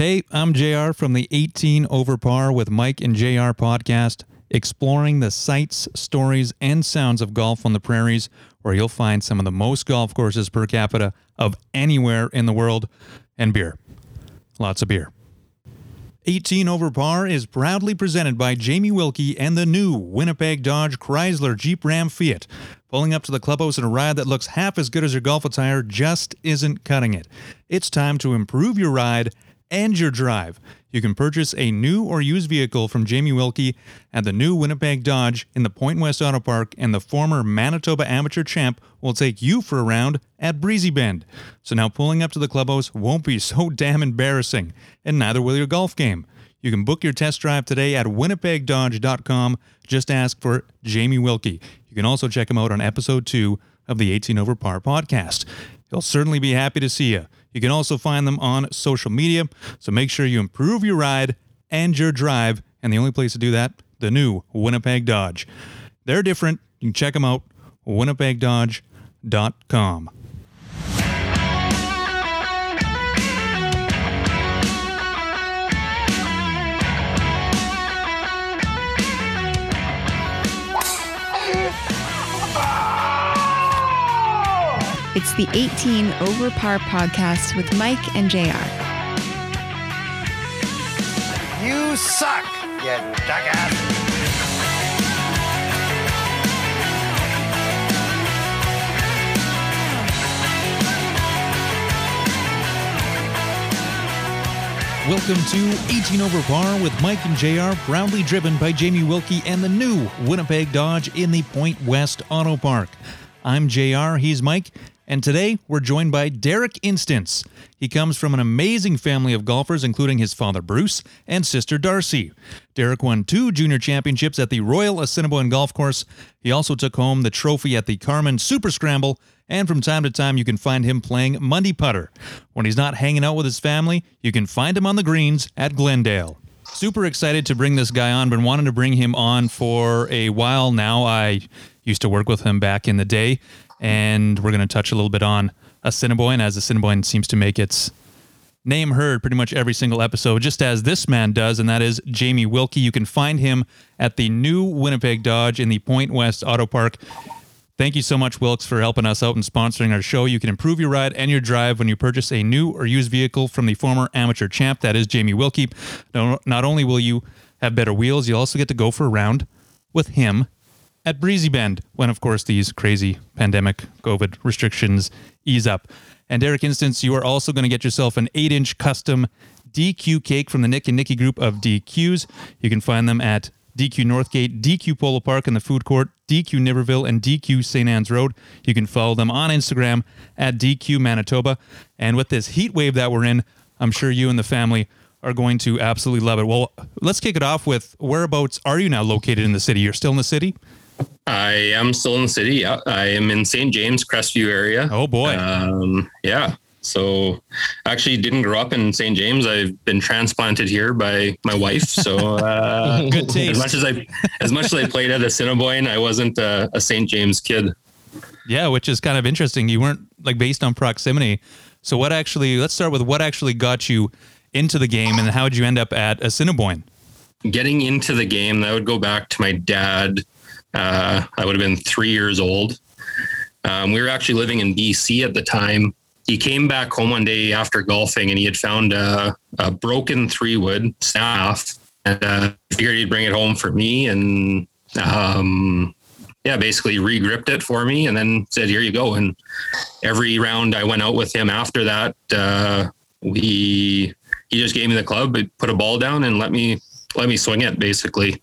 Hey, I'm JR from the 18 Over Par with Mike and JR podcast, exploring the sights, stories, and sounds of golf on the prairies, where you'll find some of the most golf courses per capita of anywhere in the world, and beer. Lots of beer. 18 Over Par is proudly presented by Jamie Wilkie and the new Winnipeg Dodge Chrysler Jeep Ram Fiat. Pulling up to the clubhouse in a ride that looks half as good as your golf attire just isn't cutting it. It's time to improve your ride and your drive. You can purchase a new or used vehicle from Jamie Wilkie at the new Winnipeg Dodge in the Point West Auto Park, and the former Manitoba amateur champ will take you for a round at Breezy Bend. So now pulling up to the clubhouse won't be so damn embarrassing, and neither will your golf game. You can book your test drive today at winnipegdodge.com. Just ask for Jamie Wilkie. You can also check him out on episode two of the 18 Over Par podcast. He'll certainly be happy to see you. You can also find them on social media, so make sure you improve your ride and your drive. And the only place to do that, the new Winnipeg Dodge. They're different. You can check them out, winnipegdodge.com. It's the 18 Over Par podcast with Mike and JR. You suck, you jackass. Welcome to 18 Over Par with Mike and JR, proudly driven by Jamie Wilkie and the new Winnipeg Dodge in the Point West Auto Park. I'm JR, he's Mike, and today we're joined by Derek Instance. He comes from an amazing family of golfers, including his father Bruce and sister Darcy. Derek won two junior championships at the Royal Assiniboine Golf Course. He also took home the trophy at the Carman Super Scramble, and from time to time you can find him playing Monday putter. When he's not hanging out with his family, you can find him on the greens at Glendale. Super excited to bring this guy on, been wanting to bring him on for a while now. I used to work with him back in the day, and we're going to touch a little bit on Assiniboine as Assiniboine seems to make its name heard pretty much every single episode, just as this man does, and that is Jamie Wilkie. You can find him at the new Winnipeg Dodge in the Point West Auto Park. Thank you so much, Wilkes, for helping us out and sponsoring our show. You can improve your ride and your drive when you purchase a new or used vehicle from the former amateur champ, that is Jamie Wilkie. Not only will you have better wheels, you'll also get to go for a round with him at Breezy Bend when, of course, these crazy pandemic COVID restrictions ease up. And Derek Instance, you are also going to get yourself an 8 inch custom DQ cake from the Nick and Nicky group of DQs. You can find them at DQ Northgate, DQ Polo Park in the food court, DQ Niverville, and DQ St. Anne's Road. You can follow them on Instagram at DQ Manitoba. And with this heat wave that we're in, I'm sure you and the family are going to absolutely love it. Well, let's kick it off with whereabouts are you now located in the city? You're still in the city? I am still in the city. Yeah, I am in St. James, Crestview area. Oh boy. Um, yeah. So, actually, didn't grow up in St. James. I've been transplanted here by my wife. So, uh, Good taste. as much as I, as much as I played at Assiniboine, I wasn't a, a St. James kid. Yeah, which is kind of interesting. You weren't like based on proximity. So what actually? Let's start with what actually got you into the game, and how did you end up at Assiniboine? Getting into the game, that would go back to my dad. Uh, I would have been three years old. Um, we were actually living in BC at the time. He came back home one day after golfing and he had found a, a broken three wood staff and uh, figured he'd bring it home for me and um, yeah, basically re-gripped it for me and then said, here you go. And every round I went out with him after that, uh, we, he just gave me the club, put a ball down and let me, let me swing it basically.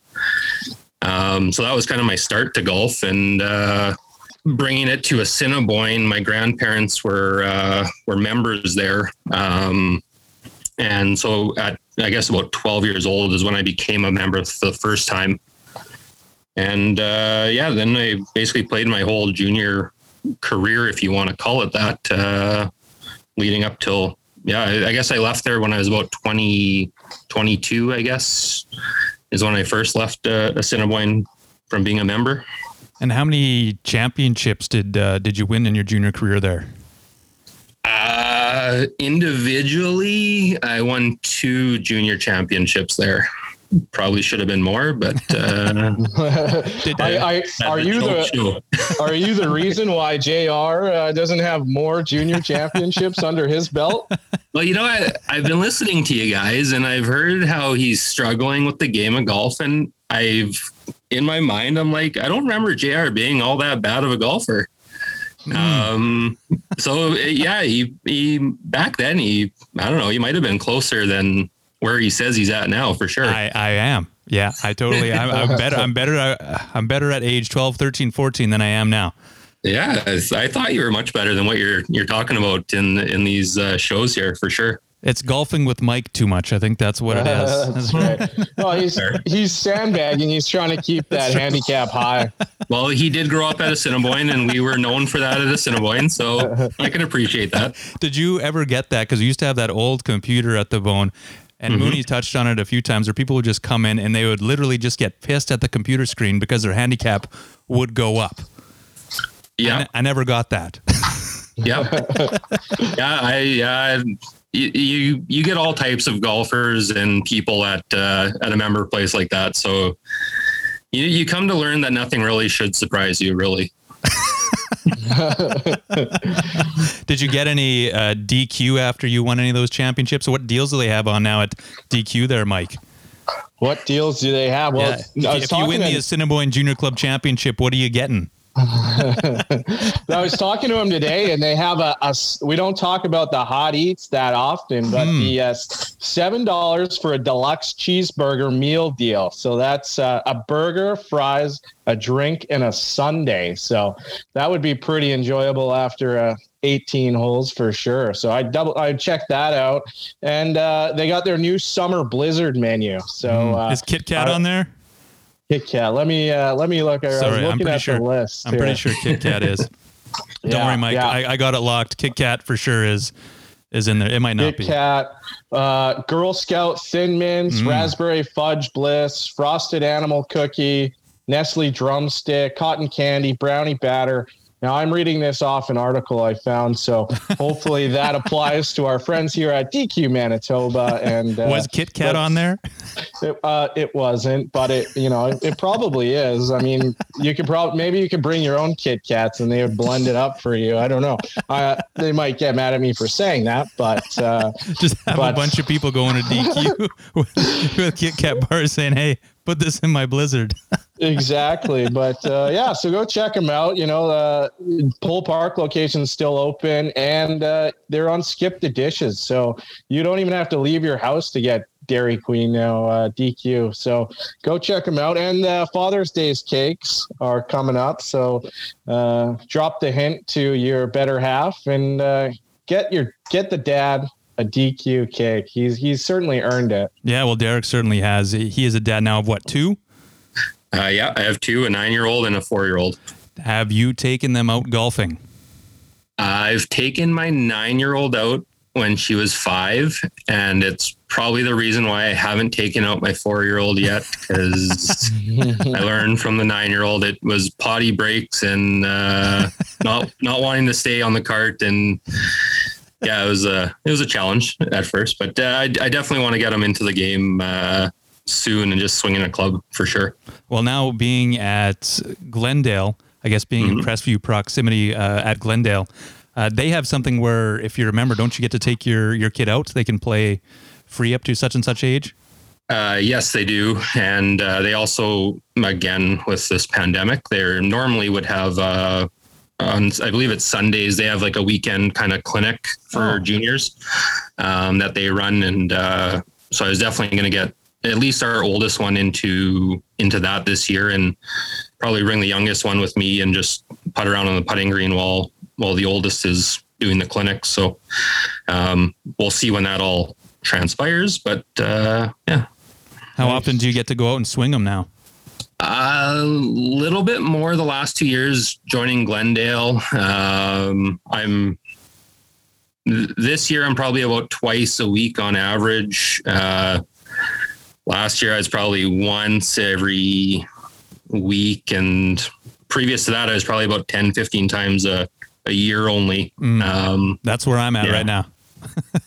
Um, so that was kind of my start to golf and, uh, bringing it to Assiniboine. My grandparents were uh, were members there, um, and so at I guess about twelve years old is when I became a member for the first time. And uh, yeah, then I basically played my whole junior career, if you want to call it that, uh, leading up till yeah. I, I guess I left there when I was about 20, 22, I guess, is when I first left uh, Assiniboine from being a member. And how many championships did uh, did you win in your junior career there? Uh, individually, I won two junior championships there. Probably should have been more, but uh, I, I, are you the are you the reason why Jr. Uh, doesn't have more junior championships under his belt? Well, you know, I, I've been listening to you guys, and I've heard how he's struggling with the game of golf, and I've in my mind, I'm like, I don't remember Jr. being all that bad of a golfer. Mm. Um, so yeah, he, he back then he, I don't know, he might have been closer than where he says he's at now for sure. I, I am. Yeah, I totally, I'm, I'm better. I'm better. I'm better at age 12, 13, 14 than I am now. Yeah. I thought you were much better than what you're, you're talking about in, in these uh, shows here for sure. It's golfing with Mike too much. I think that's what it is. that's right. Well, he's he's sandbagging. He's trying to keep that handicap high. Well, he did grow up at Assiniboine, and we were known for that at Assiniboine, so I can appreciate that. Did you ever get that? Because we used to have that old computer at the bone. And mm-hmm. Mooney touched on it a few times where people would just come in and they would literally just get pissed at the computer screen because their handicap would go up. Yeah. I, n- I never got that. yeah. yeah. I, yeah you you get all types of golfers and people at uh, at a member place like that. So you you come to learn that nothing really should surprise you, really. Did you get any uh, DQ after you won any of those championships? What deals do they have on now at DQ there, Mike? What deals do they have? Well, yeah. if, you win the Assiniboine Junior Club Championship, what are you getting? I was talking to him today, and they have a, a, We don't talk about the hot eats that often, but mm. the uh, seven dollars for a deluxe cheeseburger meal deal. So that's uh, a burger, fries, a drink, and a sundae. So that would be pretty enjoyable after uh, 18 holes for sure. So I double I checked that out, and uh, they got their new summer blizzard menu. So mm. is Kit Kat on there? Kit Kat. Let me uh, let me look. Sorry, I'm pretty sure. list I'm here. pretty sure Kit Kat is. Don't yeah, worry, Mike. Yeah. I, I, got it locked. Kit Kat for sure is is in there. It might not Kit be. Kit Kat, uh, Girl Scout Thin Mints, mm. Raspberry Fudge Bliss, Frosted Animal Cookie, Nestle Drumstick, Cotton Candy, Brownie Batter, now, I'm reading this off an article I found, so hopefully that applies to our friends here at DQ Manitoba. And uh, was Kit Kat on there? It, uh, it wasn't, but it you know it, it probably is. I mean, you could probably maybe you could bring your own Kit Kats and they would blend it up for you. I don't know. Uh, they might get mad at me for saying that, but uh, just have but, a bunch of people going to DQ with, with Kit Kat bars saying, "Hey, put this in my blizzard. Exactly. But uh, yeah, so go check them out. You know, uh, Polo Park location is still open and uh, they're on Skip the Dishes. So you don't even have to leave your house to get Dairy Queen now, uh, DQ. So go check them out. And uh, Father's Day's cakes are coming up. So uh, drop the hint to your better half and uh, get your get the dad a DQ cake. He's he's certainly earned it. Yeah, well, Derek certainly has. He is a dad now of what two? Uh, yeah, I have two: a nine-year-old and a four-year-old. Have you taken them out golfing? I've taken my nine-year-old out when she was five, and it's probably the reason why I haven't taken out my four-year-old yet because I learned from the nine-year-old it was potty breaks and uh, not not wanting to stay on the cart and yeah, it was a it was a challenge at first, but uh, I, I, definitely want to get them into the game uh, soon and just swinging a club for sure. Well, now being at Glendale, I guess being mm-hmm. in Crestview proximity uh, at Glendale, uh, they have something where if you remember, don't you get to take your your kid out? They can play free up to such and such age. Uh, yes, they do, and uh, they also, again, with this pandemic, they normally would have uh, on I believe it's Sundays. They have like a weekend kind of clinic for oh. juniors um, that they run, and uh, so I was definitely going to get at least our oldest one into into that this year, and probably bring the youngest one with me and just putt around on the putting green while while the oldest is doing the clinic. So um, we'll see when that all transpires, but uh, yeah. How often do you get to go out and swing them now? A little bit more the last two years joining Glendale. Um, I'm this year I'm probably about twice a week on average. Uh, last year I was probably once every week and previous to that I was probably about 10 15 times a, a year only. Mm. Um, That's where I'm at Yeah. right now.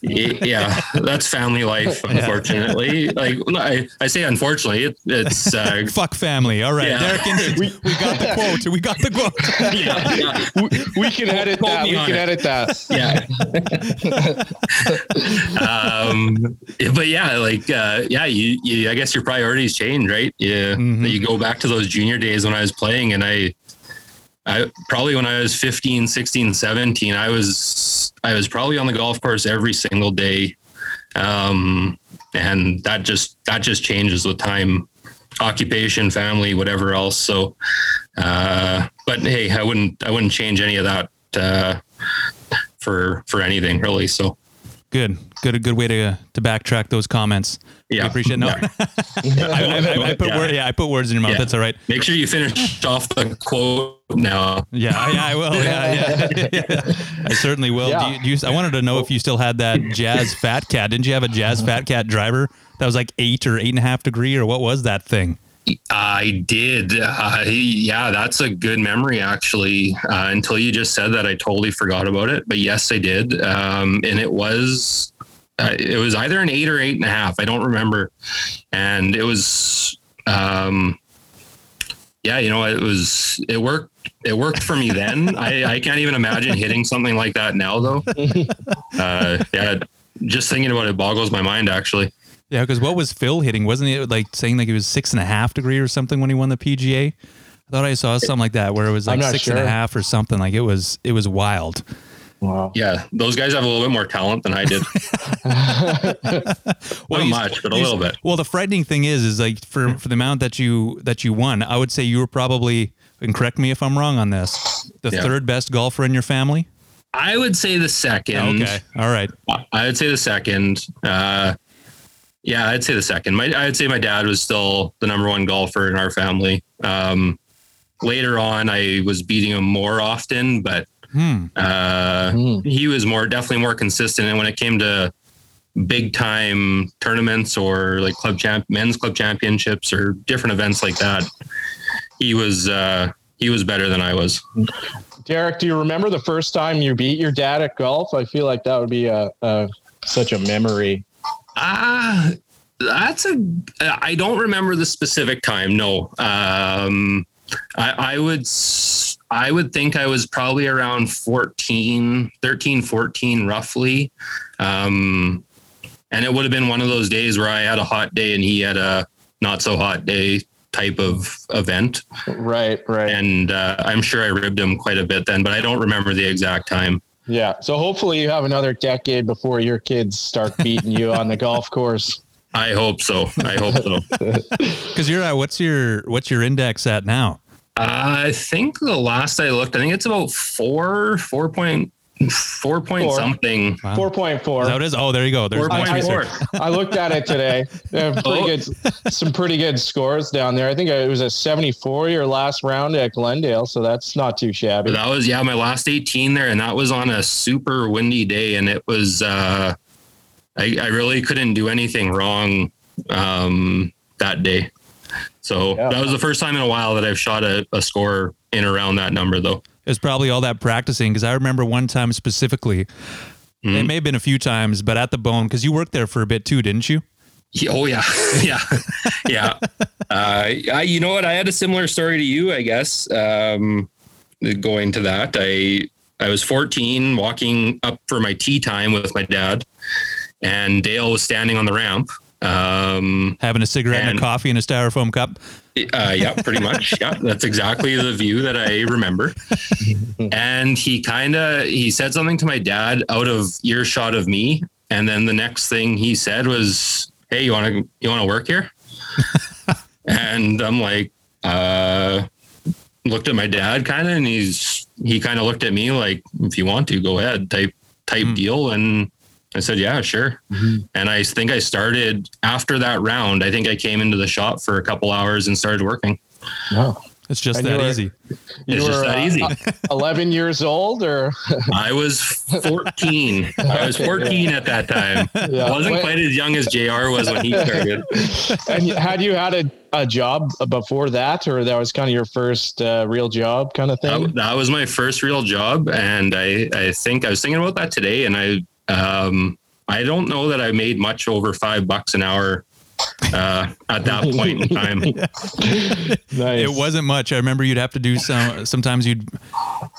Y- yeah, that's family life, unfortunately. Like I, I say, unfortunately, it, it's uh, Fuck family. All right, Yeah. Derek Instance. We, we got the quote. We got the quote. yeah, yeah. we, we can edit that. We can it. edit that. um, but yeah, like uh, yeah, you, you I guess your priorities change, right? Yeah, Mhm. you go back to those junior days when I was playing, and I, I probably when I was 15, 16, 17, I was I was probably on the golf course every single day, um, and that just that just changes with time, occupation, family, whatever else. So, uh, but hey, I wouldn't I wouldn't change any of that. Uh, for for anything really so Good. Good. A good way to to backtrack those comments. yeah I appreciate it. No, Yeah. I, I, I put Yeah. word, yeah, I put words in your mouth. Yeah. That's all right. Make sure you finish off the quote now. Yeah, I, I will. Yeah, yeah. I certainly will. Yeah. Do you, do you, I wanted to know if you still had that Jazz Fat Cat. Didn't you have a Jazz Fat Cat driver that was like eight or eight and a half degree, or what was that thing? I did. Uh, yeah, that's a good memory, actually. Uh, until you just said that, I totally forgot about it. But yes, I did. Um, and it was, it was either an eight or eight and a half. I don't remember. And it was, um, yeah, you know, it was, it worked. It worked for me then. I, I can't even imagine hitting something like that now, though. Uh, yeah, just thinking about it boggles my mind, actually. Yeah, because what was Phil hitting? Wasn't it like saying like it was six and a half degree or something when he won the PGA? I thought I saw something like that where it was like not six and a half or something. Like it was it was wild. Wow. Yeah, those guys have a little bit more talent than I did. Well, Not much, but a little bit. Well, the frightening thing is, is like for for the amount that you that you won, I would say you were probably and correct me if I'm wrong on this, the Yeah. third best golfer in your family. I would say the second. Okay, all right. I would say the second. Uh, yeah, I'd say the second. My, I'd say my dad was still the number one golfer in our family. Um, later on, I was beating him more often, but Hmm. uh, Hmm. he was more definitely more consistent. And when it came to big time tournaments or like club champ, men's club championships or different events like that, he was uh, he was better than I was. Derek, do you remember the first time you beat your dad at golf? I feel like that would be a, a such a memory. Ah, that's a. I don't remember the specific time. No. Um, I, I would. s- I would think I was probably around 14, 13, 14, roughly. Um, and it would have been one of those days where I had a hot day and he had a not so hot day type of event. Right, right. And uh, I'm sure I ribbed him quite a bit then, but I don't remember the exact time. yeah. So hopefully you have another decade before your kids start beating you on the golf course. I hope so. I hope so. Because you're at what's your what's your index at now? I think the last I looked, I think it's about four, four point, four point Four. something. Wow. Four point four. Is that what it is? Oh, there you go. There's Four my point four. research. I looked at it today. They have pretty Oh. good, some pretty good scores down there. I think it was a 74 your last round at Glendale, so that's not too shabby. That was yeah, my last eighteen there, and that was on a super windy day, and it was. uh I, I really couldn't do anything wrong um, that day. So Yeah. that was the first time in a while that I've shot a, a score in around that number, though. It was probably all that practicing because I remember one time specifically. It Mhm. may have been a few times, but at the bone because you worked there for a bit too, didn't you? Yeah, Oh yeah, yeah, yeah. Uh, I, you know what? I had a similar story to you, I guess. Um, going to that, I I was 14, walking up for my tee time with my dad, and Dale was standing on the ramp. Um, Having a cigarette and, And- a coffee in a styrofoam cup. uh, yeah, pretty much. Yeah, that's exactly the view that I remember. And he kind of he said something to my dad out of earshot of me, and then the next thing he said was, "Hey, you want to you want to work here?" and I'm like, uh, looked at my dad kind of, and he's he kind of looked at me like, "If you want to, go ahead," type type Hmm. deal, and. I said, yeah, sure. And I think I started after that round. I think I came into the shop for a couple hours and started working. No. It's just And you that were- easy. You It's just that uh, easy. uh, 11 years old or I was 14. I was 14 at that time. Yeah. I wasn't Wait. quite as young as JR was when he started. and had you had a, a job before that or that was kind of your first uh, real job kind of thing? That, that was my first real job. And I, I think I was thinking about that today. And I, um, I don't know that I made much over five bucks an hour uh, at that point in time. nice. It wasn't much. I remember you'd have to do some. Sometimes you'd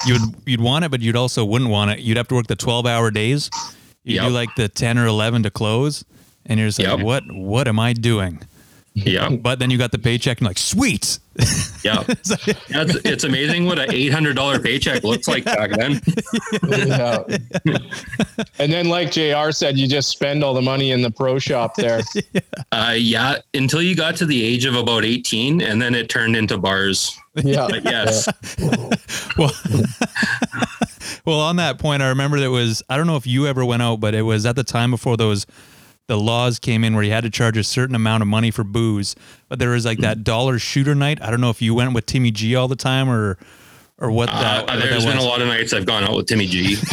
you'd you'd want it, but you'd also wouldn't want it. You'd have to work the twelve hour days. You would Yep. do like the ten or eleven to close, and you're just like, Yep. what What am I doing? Yeah. But then you got the paycheck and like, sweet. Yeah. That's, it's amazing what an $800 paycheck looks like back then. yeah. and then, like JR said, you just spend all the money in the pro shop there. Uh, yeah. Until you got to the age of about 18 and then it turned into bars. Yeah. But yes. Well, well, on that point, I remember that was I don't know if you ever went out, but it was at the time before those the laws came in where you had to charge a certain amount of money for booze. But there was like that dollar shooter night. I don't know if you went with Timmy G all the time or or what Uh, that. what there's that been a lot of nights I've gone out with Timmy G.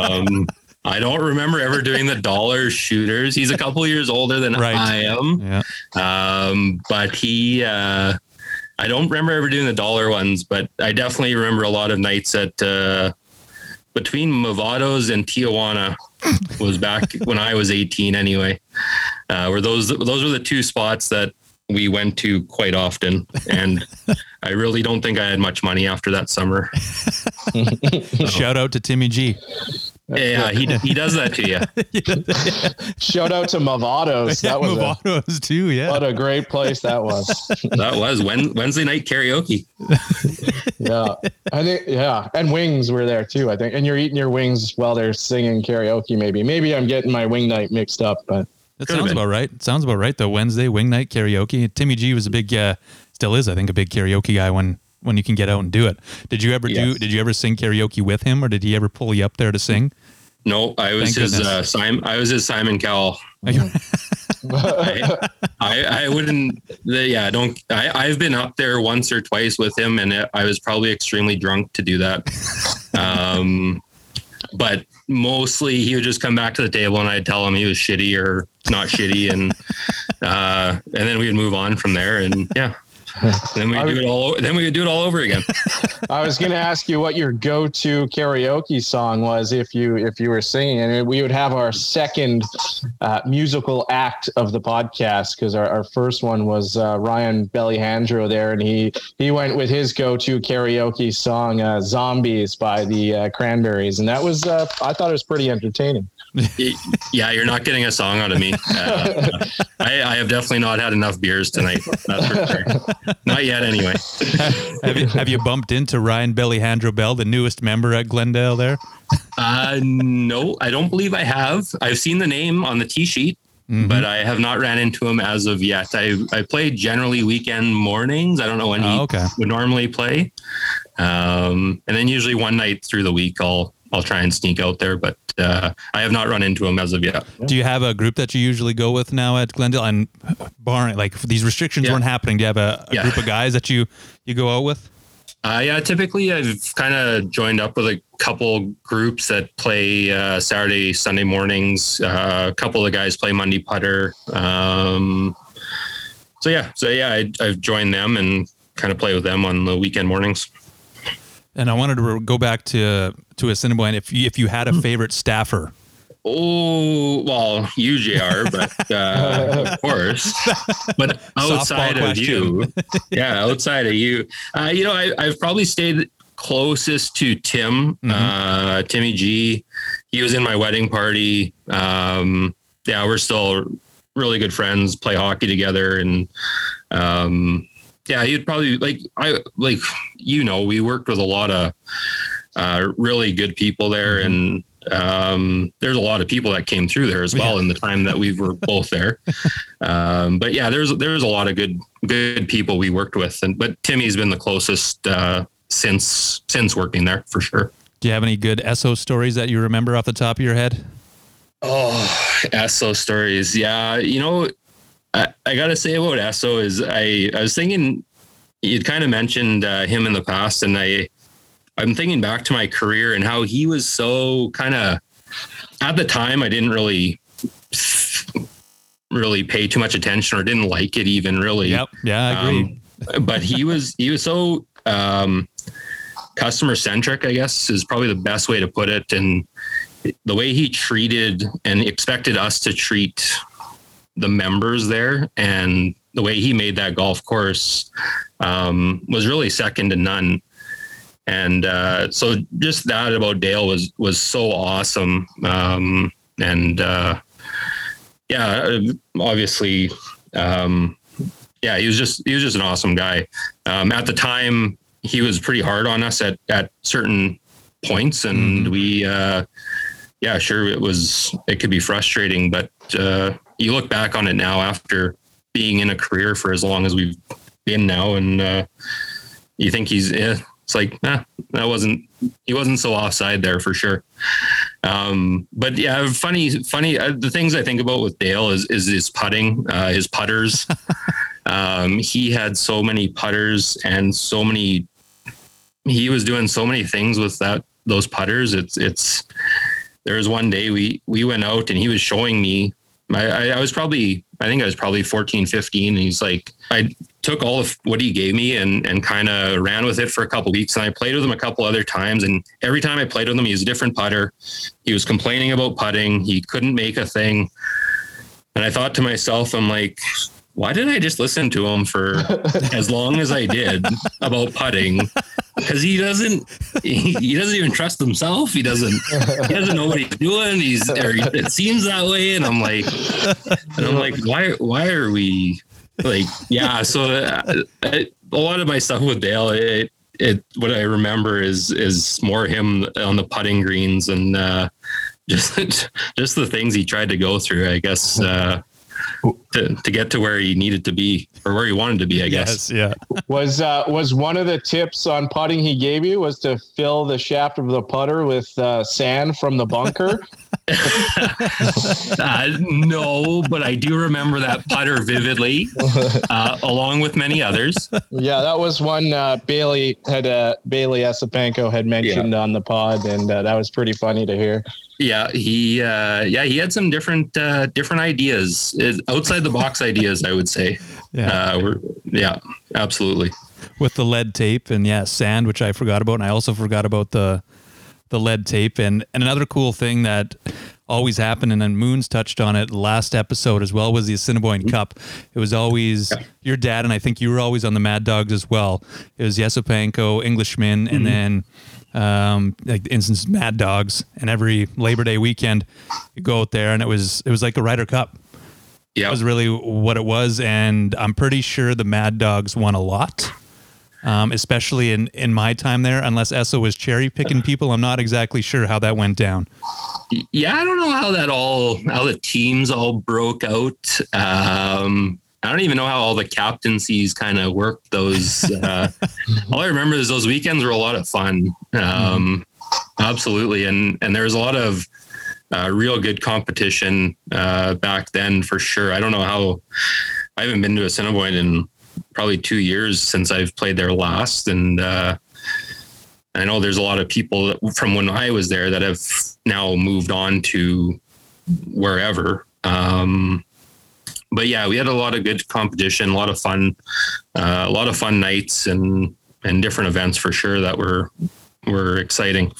Um, I don't remember ever doing the dollar shooters. He's a couple years older than Right. I am. Yeah. Um, but he, uh, I don't remember ever doing the dollar ones, but I definitely remember a lot of nights at, uh, between Movados and Tijuana was back when I was 18 anyway. Uh, were those, those were the two spots that we went to quite often. And I really don't think I had much money after that summer. Shout out to Timmy G. Yeah, he, he does that to you. Shout out to Movados. That was a, Movados too. Yeah. what a great place that was. That was Wednesday night karaoke. Yeah. I think, yeah. And wings were there too, I think. And you're eating your wings while they're singing karaoke, maybe. Maybe I'm getting my wing night mixed up, but That Could've sounds been. about right. Sounds about right The Wednesday wing night karaoke. Timmy G was a big, uh, still is, I think, a big karaoke guy when when you can get out and do it. Did you ever do? Did you ever sing karaoke with him, or did he ever pull you up there to sing? No, I was Thank his uh, Simon. I was his Simon Cowell. I, I, I wouldn't. The, yeah, don't. I, I've been up there once or twice with him, and it, I was probably extremely drunk to do that. Um, but mostly he would just come back to the table, and I'd tell him he was shitty or not shitty, and uh, and then we'd move on from there. And yeah, then we would do it all. Then we would do it all over again. I was going to ask you what your go-to karaoke song was if you if you were singing, and we would have our second uh, musical act of the podcast because our, our first one was uh, Ryan Bellyhandro there, and he he went with his go-to karaoke song uh, "Zombies" by the uh, Cranberries, and that was uh, I thought it was pretty entertaining. Yeah, you're not getting a song out of me. Uh, I, I have definitely not had enough beers tonight. That's for sure. Not yet, anyway. have you have you bumped into Ryan Bellyhandro Bell, the newest member at Glendale? There. Uh, no, I don't believe I have. I've seen the name on the T sheet, but I have not ran into him as of yet. I I play generally weekend mornings. I don't know when he Oh, okay. would normally play, um, and then usually one night through the week I'll I'll try and sneak out there, but uh, I have not run into him as of yet. Do you have a group that you usually go with now at Glendale? And barring like these restrictions Yeah. weren't happening, do you have a, a Yeah. group of guys that you you go out with? Uh, yeah, typically I've kind of joined up with a couple groups that play uh, Saturday, Sunday mornings. Uh, a couple of guys play Monday putter. Um, so yeah, so yeah, I, I've joined them and kind of play with them on the weekend mornings. And I wanted to re- go back to to Assiniboine. If you, if you had a favorite staffer, Oh well, you Jr. But uh, of course, but outside of you, yeah, outside of you, uh, you know, I, I've probably stayed closest to Tim, uh, Timmy G. He was in my wedding party. Um, yeah, we're still really good friends. Play hockey together, and um, yeah, you'd probably like I like you know we worked with a lot of uh, really good people there, and um, there's a lot of people that came through there as well in the time that we were both there. Um, but yeah, there's there's a lot of good good people we worked with, and but Timmy's been the closest uh, since since working there for sure. do you have any good Esso stories that you remember off the top of your head? Oh, Esso stories. Yeah, you know, I, I gotta say about Esso is I I was thinking you'd kind of mentioned uh, him in the past, and I I'm thinking back to my career and how he was so kind of at the time I didn't really really pay too much attention or didn't like it even really. Yep. Yeah, I agree. Um, but he was he was so um, customer centric, I guess, is probably the best way to put it. And the way he treated and expected us to treat the members there and the way he made that golf course um, was really second to none. And uh, so just that about Dale was was so awesome. Um, and uh, yeah, obviously, um, yeah, he was just he was just an awesome guy. Um, at the time, he was pretty hard on us at at certain points, and mm. we, uh, yeah, sure, it was it could be frustrating, but uh, you look back on it now after being in a career for as long as we've been now, and uh, you think he's yeah, it's like eh, that wasn't he wasn't so offside there for sure. Um, but yeah, funny, funny. Uh, the things I think about with Dale is is his putting, uh, his putters. um, he had so many putters and so many. He was doing so many things with that those putters. It's it's. There was one day we we went out and he was showing me. I, I was probably I think I was probably 14, 15. And he's like, I took all of what he gave me and and kind of ran with it for a couple weeks. And I played with him a couple other times. And every time I played with him, he was a different putter. He was complaining about putting. He couldn't make a thing. And I thought to myself, I'm like, why did I just listen to him for as long as I did about putting? Because he doesn't, he, doesn't even trust himself. He doesn't, he doesn't know what he's doing. He's, it seems that way. And I'm like, and I'm like, why, why are we like, yeah. So uh, a lot of my stuff with Dale, it, it, what I remember is, is more him on the putting greens and, uh, just, just the things he tried to go through, I guess, uh, to, to get to where he needed to be or where he wanted to be, I guess. Yes, yeah. Was uh, was one of the tips on putting he gave you was to fill the shaft of the putter with uh, sand from the bunker? uh, no, but I do remember that putter vividly, uh, along with many others. Yeah, that was one uh, Bailey had uh, Bailey Esipenko had mentioned yeah. on the pod, and uh, that was pretty funny to hear. Yeah, he uh, yeah he had some different uh, different ideas, outside the box ideas, I would say. Yeah, uh, yeah, absolutely. With the lead tape and yeah, sand, which I forgot about, and I also forgot about the the lead tape. And and another cool thing that always happened, and then Moons touched on it last episode as well, was the Assiniboine mm-hmm. Cup. It was always yeah. your dad, and I think you were always on the Mad Dogs as well. It was Yesipenko, Englishman, mm-hmm. and then um, like instance Mad Dogs, and every Labor Day weekend you go out there, and it was it was like a Ryder Cup. Yeah, was really what it was, and I'm pretty sure the Mad Dogs won a lot. Um, especially in, in my time there, unless Esso was cherry picking people, I'm not exactly sure how that went down. Yeah, I don't know how that all how the teams all broke out. Um, I don't even know how all the captaincies kind of work. those. Uh, all I remember is those weekends were a lot of fun. Um, absolutely. And, and there was a lot of uh, real good competition uh, back then for sure. I don't know how I haven't been to Assiniboine in probably two years since I've played there last. And uh, I know there's a lot of people from when I was there that have now moved on to wherever. Um, but yeah, we had a lot of good competition, a lot of fun, uh, a lot of fun nights and and different events for sure that were were exciting.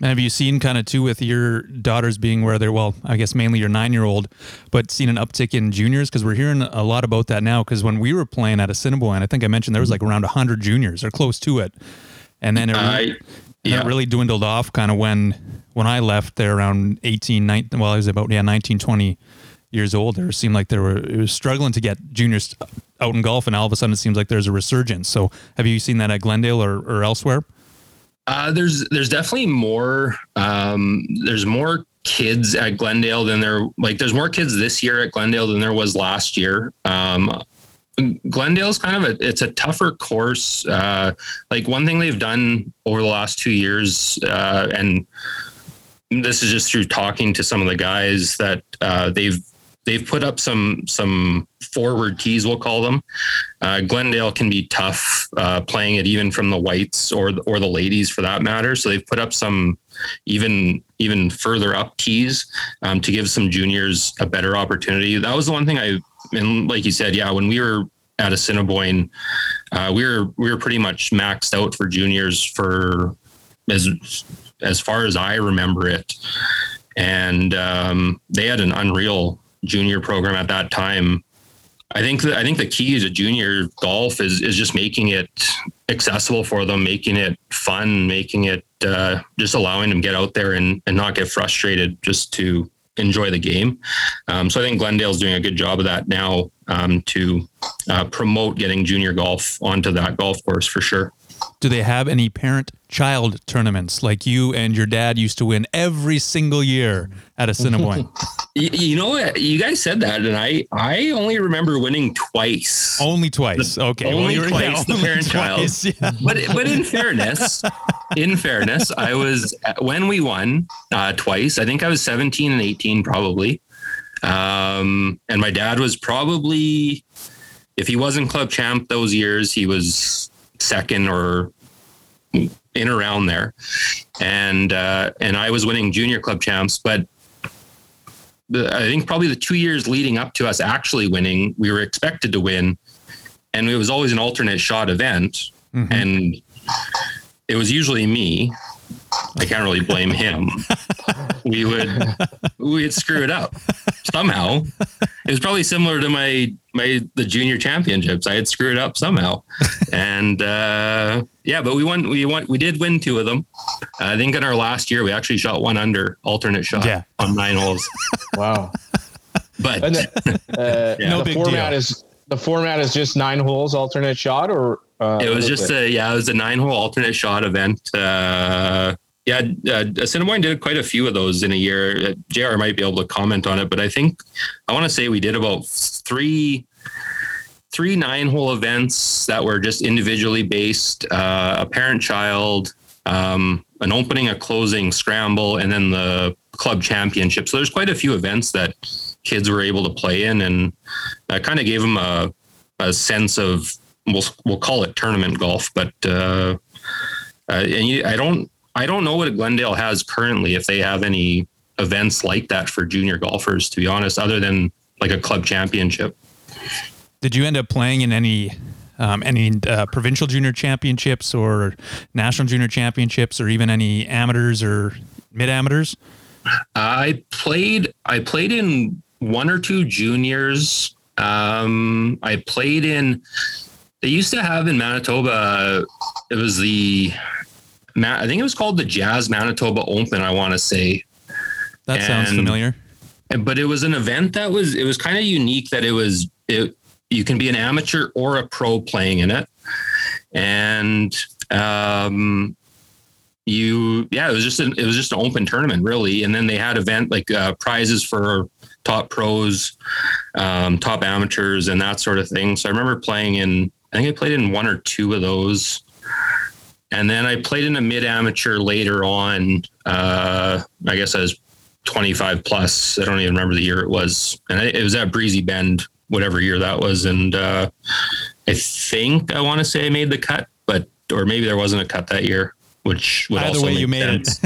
And have you seen kind of too with your daughters being where they're well, I guess mainly your nine year old, but seen an uptick in juniors because we're hearing a lot about that now. Because when we were playing at Assiniboine, I think I mentioned there was like around hundred juniors or close to it, and then it, really, yeah. it really dwindled off kind of when when I left there around 18, 19, well, I was about yeah 19, 20 years old, there seemed like they were it was struggling to get juniors out in golf, and all of a sudden it seems like there's a resurgence. So, have you seen that at Glendale or, or elsewhere? Uh, there's there's definitely more. Um, there's more kids at Glendale than there like there's more kids this year at Glendale than there was last year. Um, Glendale's kind of a it's a tougher course. Uh, like one thing they've done over the last two years, uh, and this is just through talking to some of the guys that uh, they've they've put up some some forward tees, we'll call them. Uh, Glendale can be tough uh, playing it even from the whites or or the ladies for that matter. So they've put up some even even further up tees um, to give some juniors a better opportunity. That was the one thing I and like you said, yeah, when we were at Assiniboine, uh, we were we were pretty much maxed out for juniors for as as far as I remember it, and um, they had an unreal junior program at that time. I think that I think the key to junior golf is is just making it accessible for them, making it fun, making it uh, just allowing them get out there and, and not get frustrated just to enjoy the game. Um, so I think Glendale's doing a good job of that now um, to uh, promote getting junior golf onto that golf course for sure. Do they have any parent child tournaments like you and your dad used to win every single year at Assiniboine? you, you know what? You guys said that, and I I only remember winning twice. Only twice. Okay. Only well, twice, the parent child. Yeah. But but in fairness, in fairness, I was when we won uh, twice. I think I was 17 and 18 probably. Um, and my dad was probably, if he wasn't club champ those years, he was second or in around there, and uh, and I was winning junior club champs, but. The, I think probably the two years leading up to us actually winning, we were expected to win, and it was always an alternate shot event, Mhm. and it was usually me. I can't really blame him. we would we'd screw it up somehow. It was probably similar to my my the junior championships. I had screwed it up somehow, and uh, yeah, but we won. We won. We did win two of them. I think in our last year we actually shot one under alternate shot Yeah. on nine holes. Wow. But And the, uh, Yeah. No the big format deal. is the format is just nine holes alternate shot or uh, it was just a yeah, it was a nine hole alternate shot event. Uh, yeah, uh, Assiniboine did quite a few of those in a year. Jr. might be able to comment on it, but I think I want to say we did about three three nine hole events that were just individually based, uh, a parent child, um, an opening, a closing scramble, and then the club championship. So there's quite a few events that kids were able to play in, and that kind of gave them a a sense of we'll we'll call it tournament golf, but uh, uh, and you, I don't I don't know what Glendale has currently if they have any events like that for junior golfers. To be honest, other than like a club championship. Did you end up playing in any um, any uh, provincial junior championships or national junior championships or even any amateurs or mid amateurs? I played I played in one or two juniors. Um, I played in. They used to have in Manitoba. It was the. I think it was called the Jazz Manitoba Open. I want to say. That sounds familiar. but it was an event that was it was kind of unique that it was it you can be an amateur or a pro playing in it and um you yeah it was just an, it was just an open tournament really and then they had event like uh, prizes for top pros um top amateurs and that sort of thing so i remember playing in i think i played in one or two of those and then i played in a mid amateur later on uh i guess i was 25 plus. I don't even remember the year it was. And it was at Breezy Bend, whatever year that was. And uh, I think I want to say I made the cut, but, or maybe there wasn't a cut that year, which would Either also way, make you made sense.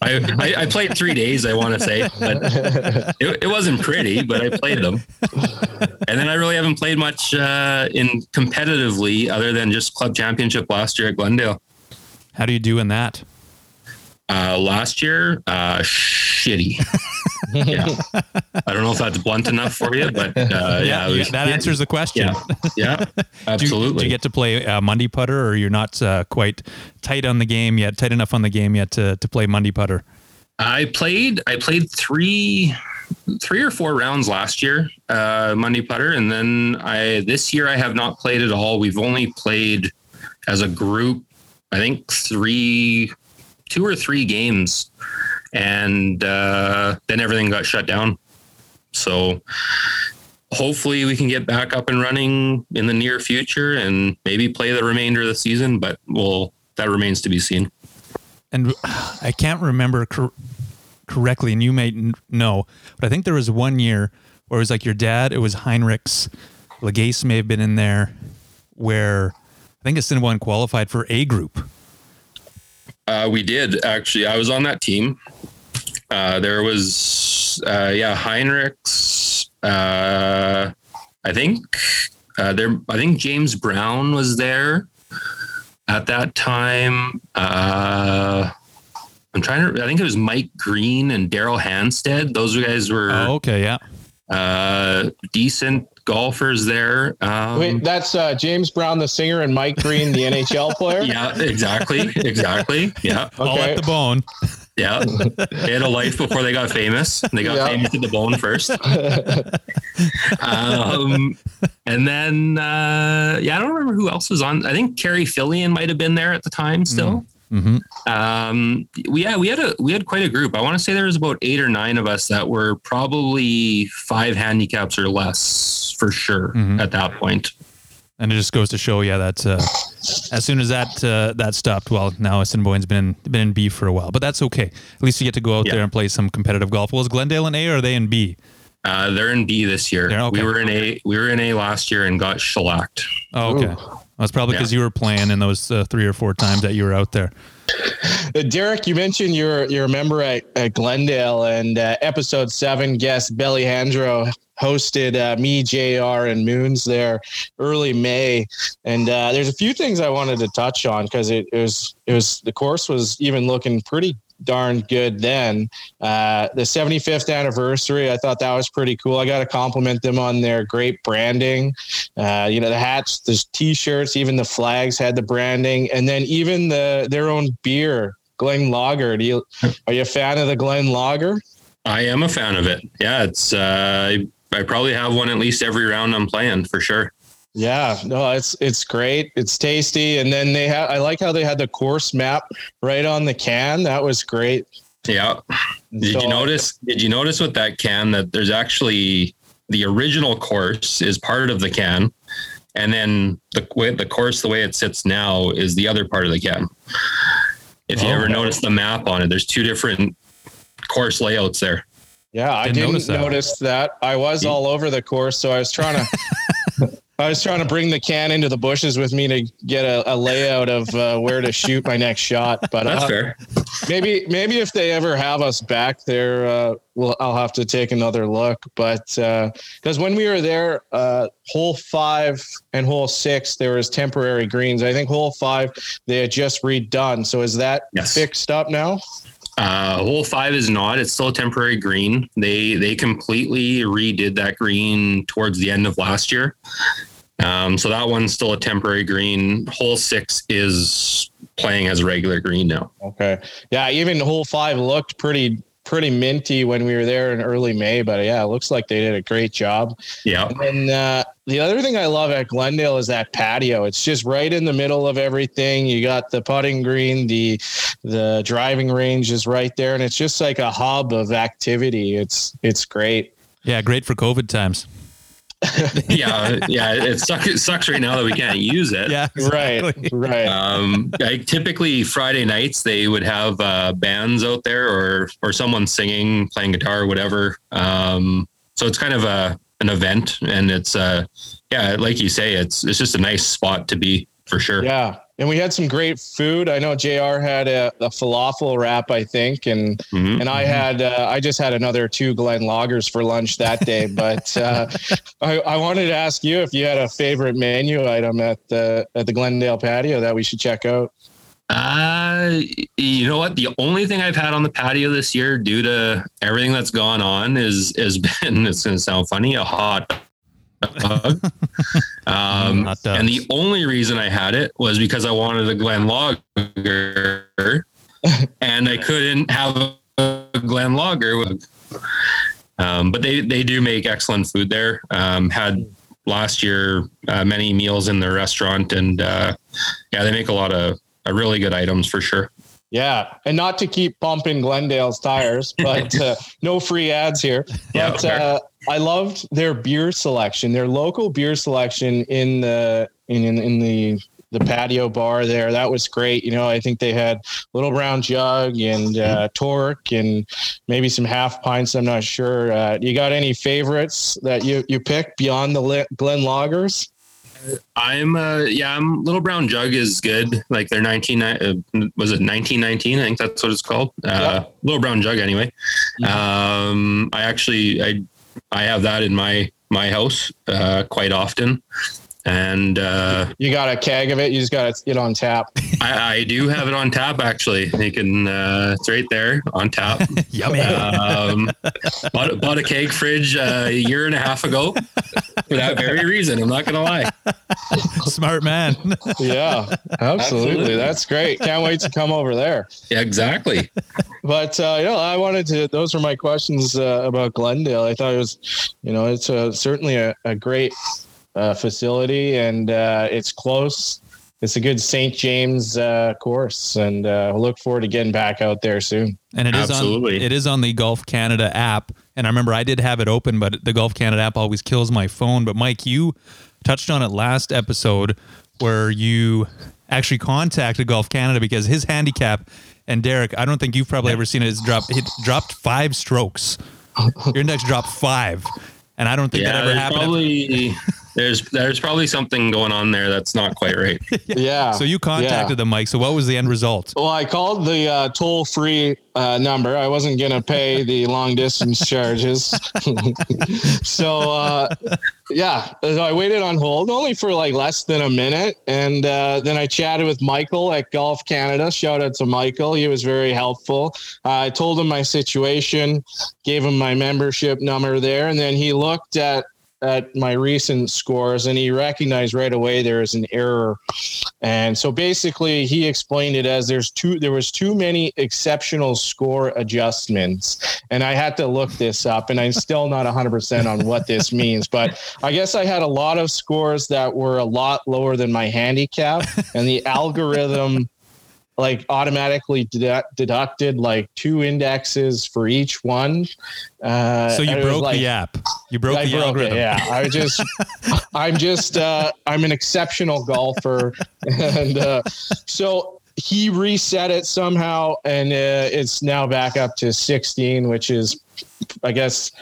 I, I, I played three days, I want to say, but it, it wasn't pretty, but I played them. And then I really haven't played much uh, in competitively other than just club championship last year at Glendale. How do you do in that? Uh, last year, uh, shitty. yeah. I don't know if that's blunt enough for you, but uh, yeah, you- was- that answers the question. Yeah, yeah, Do you, absolutely. do you get to play uh, Monday putter, or you're not uh, quite tight on the game yet, tight enough on the game yet to, to play Monday putter? I played. I played three, three or four rounds last year, uh, Monday putter, and then I this year I have not played at all. We've only played as a group. I think three, two or three games, and uh, then everything got shut down. So hopefully we can get back up and running in the near future and maybe play the remainder of the season. But we'll that remains to be seen. And I can't remember cor- correctly, and you may know, but I think there was one year where it was like your dad. It was Heinrichs. Legace may have been in there, where I think Assiniboine qualified for A group. Uh, we did actually. I was on that team. Uh, there was, uh, yeah, Heinrichs. Uh, I think uh, there. I think James Brown was there at that time. Uh, I'm trying to. I think it was Mike Green and Daryl Hanstead. Those guys were Oh, okay, yeah. uh, decent golfers there. Um, Wait, that's uh, James Brown, the singer, and Mike Green, the NHL player. yeah, exactly, exactly. Yeah, All at the bone. yeah. They had a life before they got famous. They got Yeah. famous to the bone first. um, and then, uh, yeah, I don't remember who else was on. I think Carrie Fillion might have been there at the time still. Hmm Um, we, yeah, we had a we had quite a group. I want to say there was about eight or nine of us that were probably five handicaps or less for sure Mhm. at that point. And it just goes to show, yeah, that uh, as soon as that uh, that stopped, well, now Assiniboine's been in, been in B for a while, but that's okay. At least you get to go out Yeah. there and play some competitive golf. Was Glendale in A or are they in B? Uh, they're in B this year. Okay. We were in A. We were in A last year and got shellacked. Oh, okay. Ooh. That's probably because you were playing in those uh, three or four times that you were out there. Uh, Derek, you mentioned you're you're a member at, at Glendale, and uh, episode seven guest Belly Handro hosted uh, me, Jr. and Moons there early May, and uh, there's a few things I wanted to touch on because it, it was it was the course was even looking pretty darn good then. Uh, the 75th anniversary, I thought that was pretty cool. I got to compliment them on their great branding. Uh, you know, the hats, the t-shirts, even the flags had the branding, and then even the their own beer, Glen Lager. Do you are you a fan of the Glen Lager? I am a fan of it. Yeah, it's. Uh, I, I probably have one at least every round I'm playing for sure. Yeah, no, it's it's great. It's tasty, and then they have. I like how they had the course map right on the can. That was great. Yeah. Did So- you notice? Did you notice with that can that there's actually the original course is part of the can, and then the way the course the way it sits now is the other part of the can. If you Oh. ever notice the map on it, there's two different course layouts there. Yeah, I Didn't didn't notice notice that. that. I was all over the course, so I was trying to. I was trying to bring the can into the bushes with me to get a, a layout of uh, where to shoot my next shot. But That's uh, fair. maybe maybe if they ever have us back there, uh, well, I'll have to take another look. But because when we were there, uh, hole five and hole six, there was temporary greens. I think hole five they had just redone. So is that Yes. fixed up now? Uh, hole five is not. It's still a temporary green. They they completely redid that green towards the end of last year. Um, so that one's still a temporary green. Hole six is playing as a regular green now. Okay. Yeah, even hole five looked pretty pretty minty when we were there in early May, but yeah, it looks like they did a great job. Yeah. And uh, the other thing I love at Glendale is that patio. It's just right in the middle of everything. You got the putting green, the the driving range is right there, and it's just like a hub of activity. It's it's great. Yeah, great for COVID times. yeah, yeah. It sucks. It sucks right now that we can't use it. Yeah, Right, exactly. right. Um, like typically Friday nights they would have uh, bands out there or or someone singing, playing guitar, whatever. Um, so it's kind of a an event, and it's uh, yeah, like you say, it's it's just a nice spot to be for sure. Yeah. And we had some great food. I know JR had a, a falafel wrap, I think, and Mhm. and I had uh, I just had another two Glen Lagers for lunch that day. But uh, I, I wanted to ask you if you had a favorite menu item at the at the Glendale patio that we should check out. Uh, you know what? The only thing I've had on the patio this year, due to everything that's gone on, is has been. It's going to sound funny, a hot. um, Hot and the only reason I had it was because I wanted a Glen Lager, and I couldn't have a Glen Lager. Um, but they they do make excellent food there. Um, had last year uh, many meals in their restaurant, and uh, yeah, they make a lot of uh, really good items for sure. Yeah, and not to keep pumping Glendale's tires, but uh, no free ads here. Yeah, But fair. uh, I loved their beer selection, their local beer selection in the in in, in the the patio bar there. That was great. You know, I think they had Little Brown Jug and uh, Torque and maybe some half pints. I'm not sure. Uh, you got any favorites that you you picked beyond the Glen Lagers? I'm uh yeah, I'm Little Brown Jug is good. Like they're 19 uh, was it 1919? I think that's what it's called. Uh yeah. Little Brown Jug anyway. Um I actually I I have that in my my house uh quite often and uh, you got a keg of it. You just got it on tap. I, I, do have it on tap actually. You can. Uh, it's right there on tap. Yummy. Um, bought, bought, a keg fridge uh, a year and a half ago for that very reason. I'm not gonna lie. Smart man. yeah, absolutely. absolutely. That's great. Can't wait to come over there. Yeah, exactly. But uh, you know, I wanted to. Those were my questions uh, about Glendale. I thought it was, you know, it's a, certainly a, a great uh, facility, and uh, it's close. It's a good St. James uh, course, and uh, look forward to getting back out there soon. And it is Absolutely. on it is on the Golf Canada app. And I remember I did have it open, but the Golf Canada app always kills my phone. But Mike, you touched on it last episode where you actually contacted Golf Canada because his handicap and Derek, I don't think you've probably ever seen it. It's dropped it dropped five strokes. Your index dropped five, and I don't think yeah, that ever happened. Probably, there's there's probably something going on there that's not quite right. yeah. So you contacted yeah. them, Mike. So what was the end result? Well, I called the uh, toll free uh, number. I wasn't going to pay the long distance charges. so uh, yeah, so I waited on hold only for like less than a minute, and uh, then I chatted with Michael at Golf Canada. Shout out to Michael; he was very helpful. I told him my situation, gave him my membership number there, and then he looked at at my recent scores and he recognized right away there is an error. And so basically he explained it as there's too there was too many exceptional score adjustments. And i had to look this up and i'm still not 100% on what this means but i guess i had a lot of scores that were a lot lower than my handicap and the algorithm like automatically deducted like two indexes for each one. Uh, so you broke like, the app. You broke I the broke algorithm. It, yeah, I just, I'm just, uh, I'm an exceptional golfer, and uh, so he reset it somehow, and uh, it's now back up to 16, which is, I guess,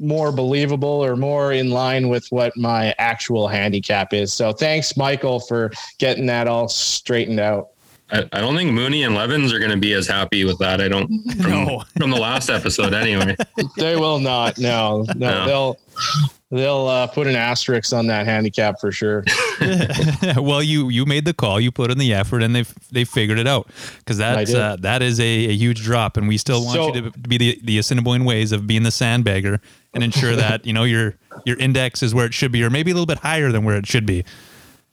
more believable or more in line with what my actual handicap is. So thanks, Michael, for getting that all straightened out. I, I don't think Mooney and Levins are going to be as happy with that. I don't from, no. from the last episode anyway. they will not. No, no, no. they'll they'll uh, put an asterisk on that handicap for sure. well, you you made the call, you put in the effort, and they they figured it out because that's uh, that is a, a, huge drop, and we still want so, you to be the the Assiniboine ways of being the sandbagger and ensure that you know your your index is where it should be, or maybe a little bit higher than where it should be.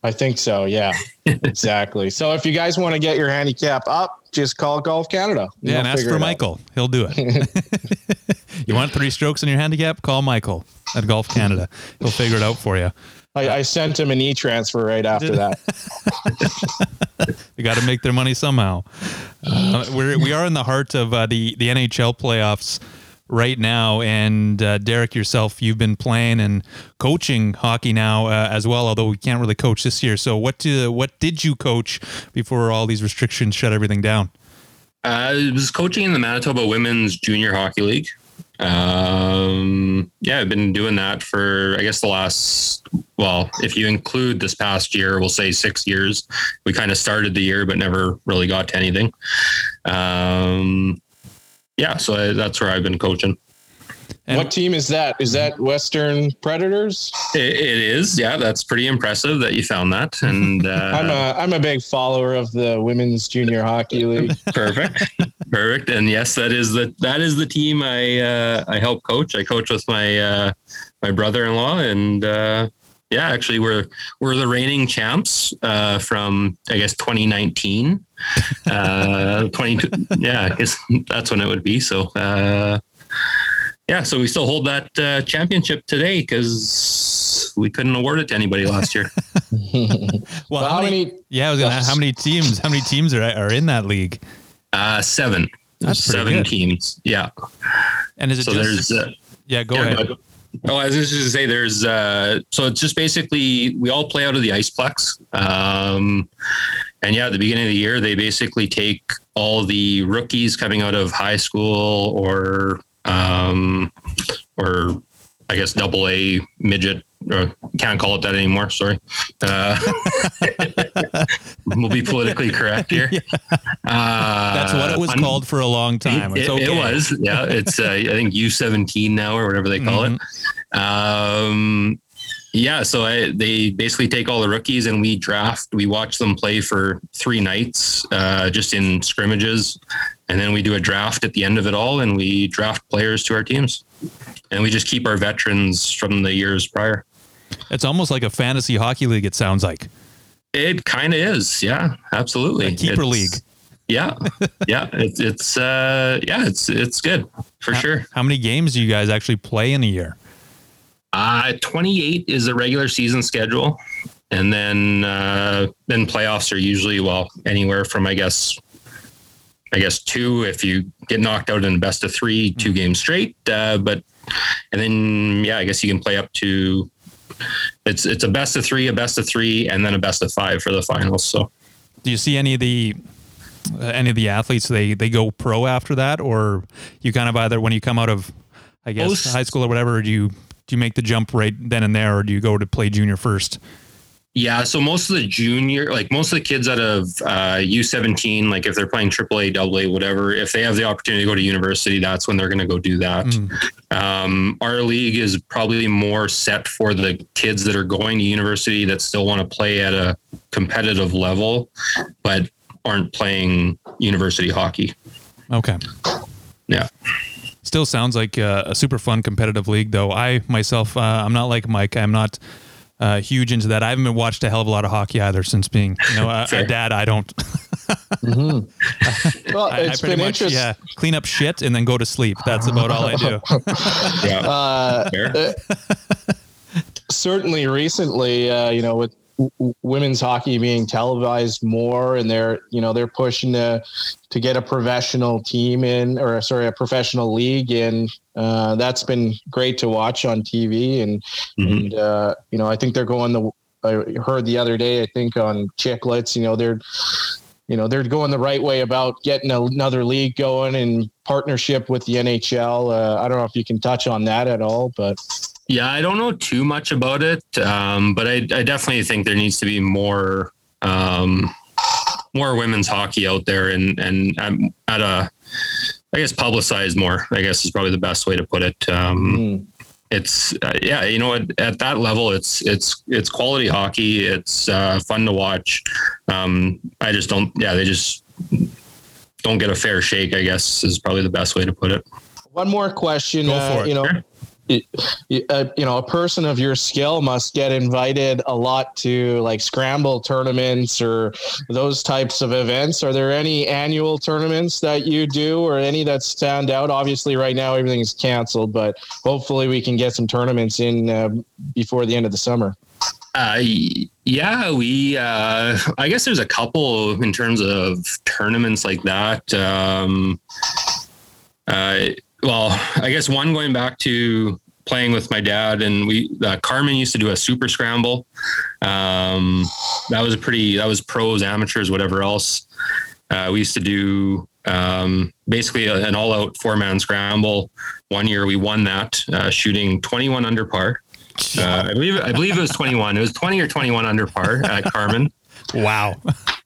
I think so. Yeah, exactly. So if you guys want to get your handicap up, just call Golf Canada. Yeah, and ask for Michael. Out. He'll do it. you want three strokes in your handicap? Call Michael at Golf Canada. He'll figure it out for you. I, I sent him an e transfer right after that. you got to make their money somehow. Uh, we're we are in the heart of uh, the the NHL playoffs right now. And uh, Derek, yourself, you've been playing and coaching hockey now uh, as well, although we can't really coach this year. So, what do, what did you coach before all these restrictions shut everything down? I was coaching in the Manitoba Women's Junior Hockey League. Um, yeah, I've been doing that for I guess the last well, if you include this past year, we'll say six years. We kind of started the year, but never really got to anything. Um, yeah, so I, that's where I've been coaching. And what team is that? Is that Western Predators? it, it is. Yeah, that's pretty impressive that you found that. And uh, I'm a I'm a big follower of the women's junior hockey league. Perfect, perfect. And yes, that is the that is the team I uh, I help coach. I coach with my uh, my brother-in-law, and uh, yeah, actually, we're we're the reigning champs uh, from I guess 2019. Uh, 20, yeah, I guess that's when it would be. So, uh, yeah, so we still hold that uh, championship today because we couldn't award it to anybody last year. well, well, how, many, many? Yeah, I was gonna. Ask, how many teams? How many teams are are in that league? Uh, seven. That's seven good. teams. Yeah. And is it so? Just, there's. Uh, yeah, go yeah, ahead. Go Oh, I was just to say there's uh so it's just basically we all play out of the iceplex. Um and yeah, at the beginning of the year they basically take all the rookies coming out of high school or um or I guess double A midget or can't call it that anymore. Sorry. Uh, we'll be politically correct here. Uh, That's what it was un- called for a long time. it, okay. it was, yeah. It's uh, I think U seventeen now or whatever they call it. Um, yeah, so I, they basically take all the rookies and we draft. We watch them play for three nights, uh, just in scrimmages, and then we do a draft at the end of it all, and we draft players to our teams, and we just keep our veterans from the years prior. It's almost like a fantasy hockey league. It sounds like It kind of is, yeah, absolutely. a keeper It's- league. Yeah, yeah, it's it's uh, yeah, it's it's good for How- sure. How many games do you guys actually play in a year? Uh, 28 is the regular season schedule. And then uh, then playoffs are usually well anywhere from I guess I guess two if you get knocked out in a best of three, two games straight. Uh, but and then yeah, I guess you can play up to it's it's a best of three, a best of three, and then a best of five for the finals. So Do you see any of the uh, any of the athletes they they go pro after that, or you kind of either when you come out of I guess Most- high school or whatever, do you do you make the jump right then and there, or do you go to play junior first? Yeah, so most of the junior, like most of the kids out of uh, U17, like if they're playing AAA, AA, whatever, if they have the opportunity to go to university, that's when they're going to go do that. Um, our league is probably more set for the kids that are going to university that still want to play at a competitive level, but aren't playing university hockey. Okay. Yeah. Still sounds like uh, a super fun competitive league, though. I myself, uh, I'm not like Mike. I'm not uh, huge into that. I haven't watched a hell of a lot of hockey either since being, you know, a, a dad. I don't. Well, I, I it's pretty been much interesting. yeah, clean up shit and then go to sleep. That's about all I do. Yeah. Uh, certainly recently, uh, you know, with w- women's hockey being televised more, and they're you know they're pushing to to get a professional team in, or sorry, a professional league in. Uh, that's been great to watch on TV, and Mhm. and uh, you know I think they're going the. I heard the other day, I think on Chiclets, you know they're. You know they're going the right way about getting another league going in partnership with the NHL. Uh, I don't know if you can touch on that at all, but Yeah, I don't know too much about it, um, but I, I definitely think there needs to be more um, more women's hockey out there, and and um, at a I guess publicized more. I guess is probably the best way to put it. Um, mm, it's uh, yeah, you know, at, at that level, it's it's it's quality hockey. It's uh, fun to watch. Um, I just don't. Yeah, they just don't get a fair shake. I guess is probably the best way to put it. One more question. Go uh, it. You know, Sure. Uh, you know, a person of your skill must get invited a lot to like scramble tournaments or those types of events. Are there any annual tournaments that you do, or any that stand out? Obviously, right now everything's canceled, but hopefully we can get some tournaments in uh, before the end of the summer. Uh, yeah, we. Uh, I guess there's a couple in terms of tournaments like that. Um, uh, well, I guess one going back to playing with my dad, and we uh, Carman used to do a super scramble. Um, that was a pretty. That was pros, amateurs, whatever else. Uh, we used to do um, basically a- an all-out four-man scramble. One year we won that, uh, shooting 21 under par. Uh, I believe I believe it was 21. It was 20 or 21 under par at Carman. Wow.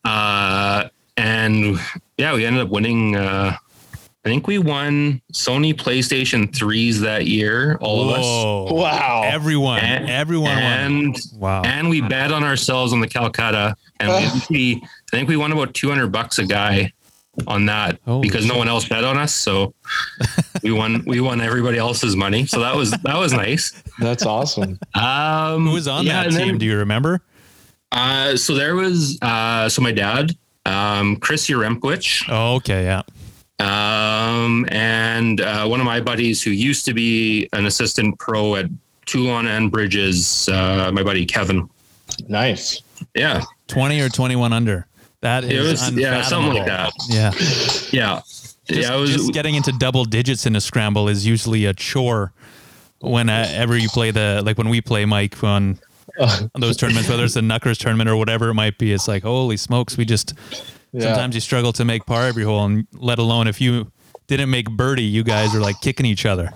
Uh, and yeah, we ended up winning. I think we won Sony PlayStation 3s that year, all of us. Wow. Everyone. And- everyone won. And Wow. and we bet on ourselves on the Calcutta, and we, I think we I think we won about 200 bucks a guy on that Holy because no one else bet on us. So we won we won everybody else's money. So that was that was nice. That's awesome. Um, Who was on yeah, that team? then- do you remember? Uh, so there was uh, so my dad, um, Chris Uremkowicz, Oh, okay. Yeah. Um, and uh, one of my buddies who used to be an assistant pro at Toulon and Bridges, uh, my buddy Kevin. Nice. Yeah, 20 or 21 under. That is it was yeah something like that. Yeah. Yeah, Just, yeah. It was just getting into double digits in a scramble is usually a chore whenever you play the like when we play Mike on, on those tournaments, whether it's the Knuckers tournament or whatever it might be. It's like holy smokes, we just Yeah. sometimes you struggle to make par every hole, and let alone if you didn't make birdie, you guys are like kicking each other.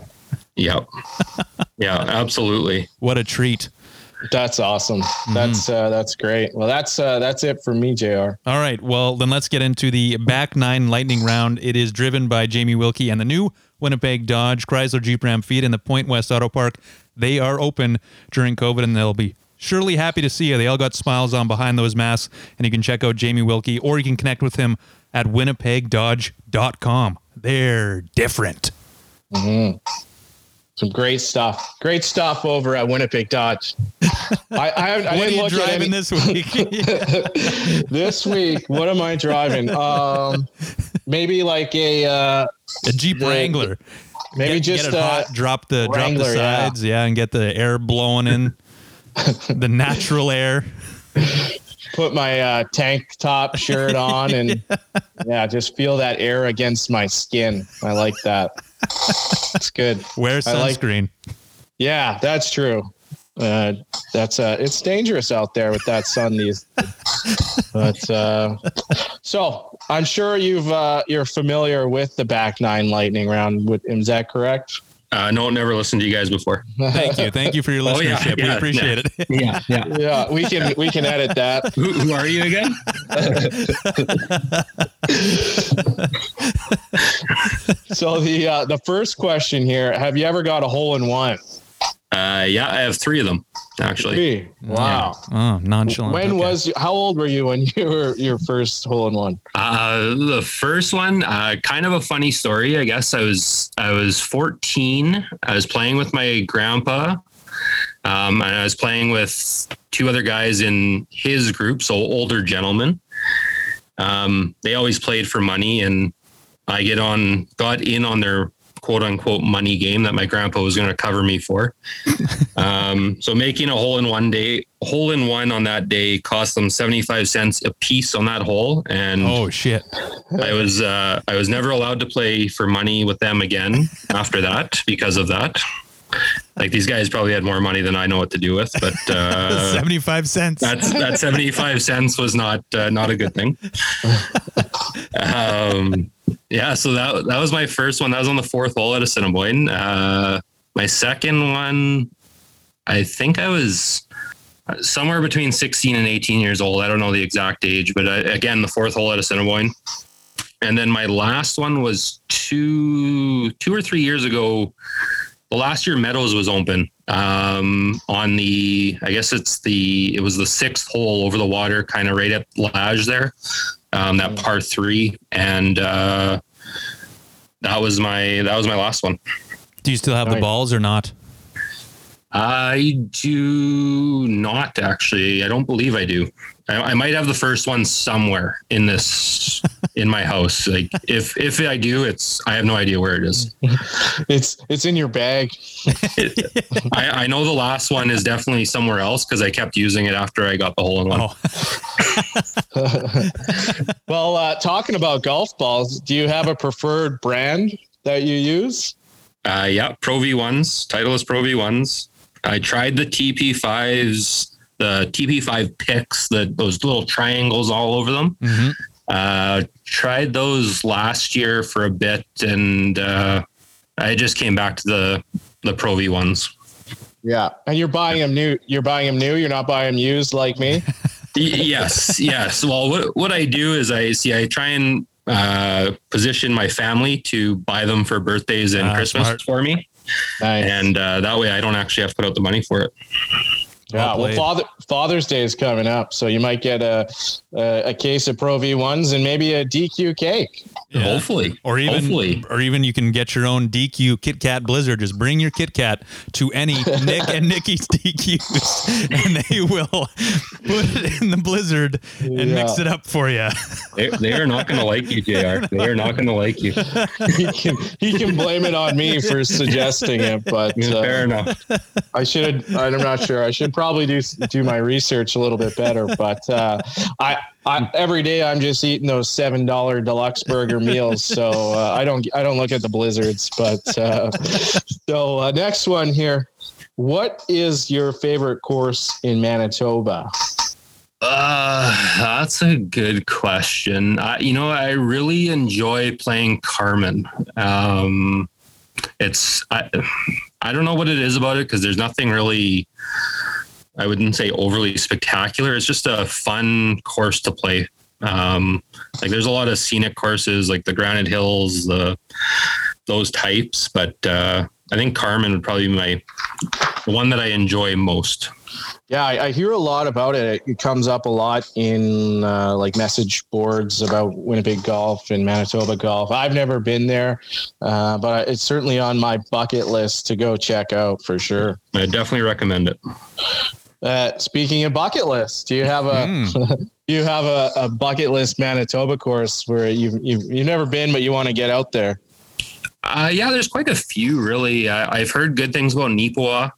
Yep. yeah, absolutely. What a treat! That's awesome. That's uh, that's great. Well, that's uh, that's it for me, Jr. All right, well then let's get into the back nine lightning round. It is driven by Jamie Wilkie and the new Winnipeg Dodge Chrysler Jeep Ram feed in the Point West Auto Park. They are open during COVID, and they'll be surely happy to see you. They all got smiles on behind those masks, and you can check out Jamie Wilkie or you can connect with him at winnipegdodge.com. They're different. Some great stuff. Great stuff over at Winnipeg Dodge. I, I, I what are you driving any- this week? this week. What am I driving? Um, maybe like a uh, a Jeep The- Wrangler. maybe Get- just get uh, hot, drop the drop the Wrangler, yeah. sides, yeah. and get the air blowing in, the natural air. put my uh, tank top shirt on and yeah. just feel that air against my skin. I like that. It's good. Wear I like- sunscreen. Yeah, that's true. Uh, that's uh, it's dangerous out there with that sun these. but uh, so I'm sure you've uh, you're familiar with the back nine lightning round. With, is that correct? Uh, no, never listened to you guys before. Thank you, thank you for your Oh, yeah, listenership. we yeah, appreciate it. Yeah, yeah. Yeah, we can we can edit that. who, who are you again? So the uh, the first question here: Have you ever got a hole in one? Uh, yeah, I have three of them actually. Three. Wow. Oh, nonchalant. When Okay. was how old were you when you were your first hole in one? Uh, the first one, uh, kind of a funny story. I guess I was I was 14. I was playing with my grandpa, um, and I was playing with two other guys in his group, so older gentlemen. Um, they always played for money, and I get on got in on their quote unquote money game that my grandpa was going to cover me for. um, so making a hole in one day, hole in one on that day cost them 75 cents a piece on that hole. And Oh shit! I was uh, I was never allowed to play for money with them again after that because of that. Like these guys probably had more money than I know what to do with, but uh, Seventy-five cents. that's that seventy five cents was not uh, not a good thing. Um, yeah, so that that was my first one. That was on the fourth hole at Assiniboine. Uh, my second one, I think I was somewhere between sixteen and eighteen years old. I don't know the exact age, but I, again, the fourth hole at Assiniboine. And then my last one was two two or three years ago. The last year Meadows was open um, on the I guess it's the it was the sixth hole over the water, kind of right at Lage there, um, that par three, and uh, that was my that was my last one. Do you still have the balls or not? I do not actually. I don't believe I do. I, I might have the first one somewhere in this in my house. Like if if I do, it's I have no idea where it is. It's it's in your bag. I, I know the last one is definitely somewhere else because I kept using it after I got the hole in one. Oh, Well, uh, talking about golf balls, do you have a preferred brand that you use? Uh, yeah, Pro V ones, Titleist Pro V ones. I tried the TP fives, the TP five picks, the those little triangles all over them. Mhm. Uh, tried those last year for a bit, and uh, I just came back to the the Pro V ones. Yeah, and you're buying them new. You're buying them new. You're not buying them used like me. Yes, yes. Well, what what I do is I see I try and uh, position my family to buy them for birthdays and Ah, Christmas smart. for me, Nice. and uh, that way I don't actually have to put out the money for it. Yeah. well Well. Father Father's Day is coming up, so you might get a a, a case of Pro V ones and maybe a DQ cake. Yeah. Hopefully, Or even, hopefully. or even you can get your own DQ Kit Kat Blizzard. Just bring your Kit Kat to any Nick and Nikki's DQs, and they will put it in the Blizzard and mix it up for you. They, they are not going to like you, Jr. They are not going to like you. he can he can blame it on me for suggesting it, but uh, Fair enough. I should. I'm not sure. I should probably do do my research a little bit better. But uh, I, I every day I'm just eating those seven dollar deluxe burger meals, so uh, I don't I don't look at the blizzards. But uh, so uh, next one here, what is your favorite course in Manitoba? Uh, that's a good question. I, you know, I really enjoy playing Carman. Um, it's I, I don't know what it is about it because there's nothing really. I wouldn't say overly spectacular. It's just a fun course to play. Um, like there's a lot of scenic courses like the Granite Hills, the those types, but uh, I think Carman would probably be my the one that I enjoy most. Yeah, I, I, hear a lot about it. It comes up a lot in uh, like message boards about Winnipeg golf and Manitoba golf. I've never been there, uh, but it's certainly on my bucket list to go check out for sure. I definitely recommend it. Uh, speaking of bucket lists, do you have a mm. you have a, a, bucket list Manitoba course where you've, you've you've never been but you want to get out there? Uh, yeah, there's quite a few really. I, have heard good things about Neepawa.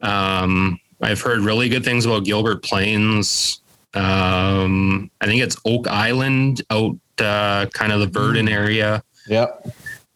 Um, I've heard really good things about Gilbert Plains. Um, I think it's Oak Island out uh, kind of the Virden mm. area. Yep.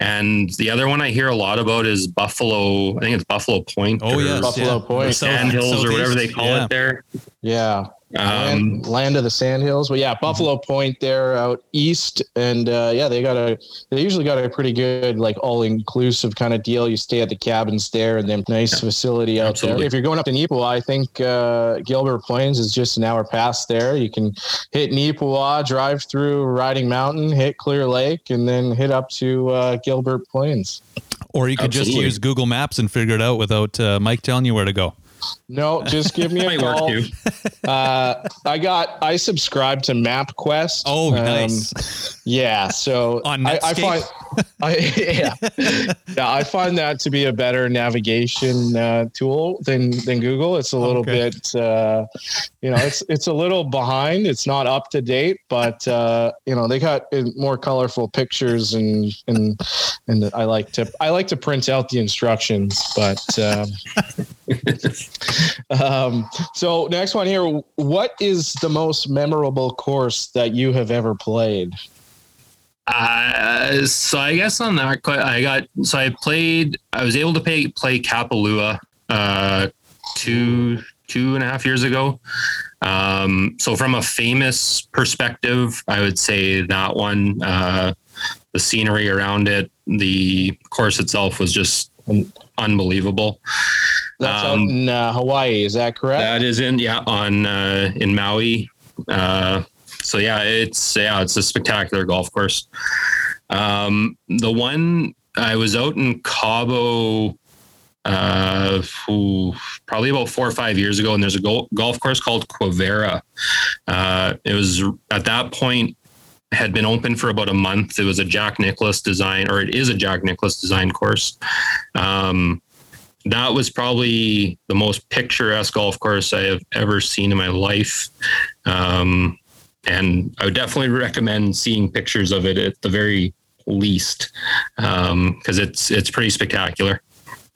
And the other one I hear a lot about is Buffalo. I think it's Buffalo Point. Oh yeah, Buffalo yeah. Point, Sand Hills or whatever they call yeah. it there. Yeah. Um, land, land, of the Sandhills. Well, yeah, Buffalo Point there out east, and uh, yeah, they got a they usually got a pretty good like all inclusive kind of deal. You stay at the cabins there, and then nice yeah, facility out absolutely. there. If you're going up to Neepawa, I think uh, Gilbert Plains is just an hour past there. You can hit Neepawa, drive through Riding Mountain, hit Clear Lake, and then hit up to uh, Gilbert Plains. Or you could Absolutely. just use Google Maps and figure it out without uh, Mike telling you where to go. No, just give me a call. Uh, I got I subscribe to MapQuest. Oh, um, nice. Yeah, so on I, I find I yeah yeah I find that to be a better navigation uh, tool than than Google. It's a little okay. bit uh, you know it's it's a little behind. It's not up to date, but uh, you know they got more colorful pictures and and and I like to I like to print out the instructions, but. Um, um, so next one here. What is the most memorable course that you have ever played? Uh, so I guess on that, I got so I played. I was able to pay, play Kapalua uh, two two and a half years ago. Um, so from a famous perspective, I would say that one. Uh, the scenery around it, the course itself was just unbelievable. That's um, out in uh, Hawaii. Is that correct? That is in yeah on uh, in Maui. Uh, so yeah, it's yeah it's a spectacular golf course. Um, the one I was out in Cabo uh, ooh, probably about four or five years ago, and there's a golf course called Quivira. Uh, it was at that point had been open for about a month. It was a Jack Nicklaus design, or it is a Jack Nicklaus design course. Um, that was probably the most picturesque golf course I have ever seen in my life. Um, and I would definitely recommend seeing pictures of it at the very least, because um, it's it's pretty spectacular.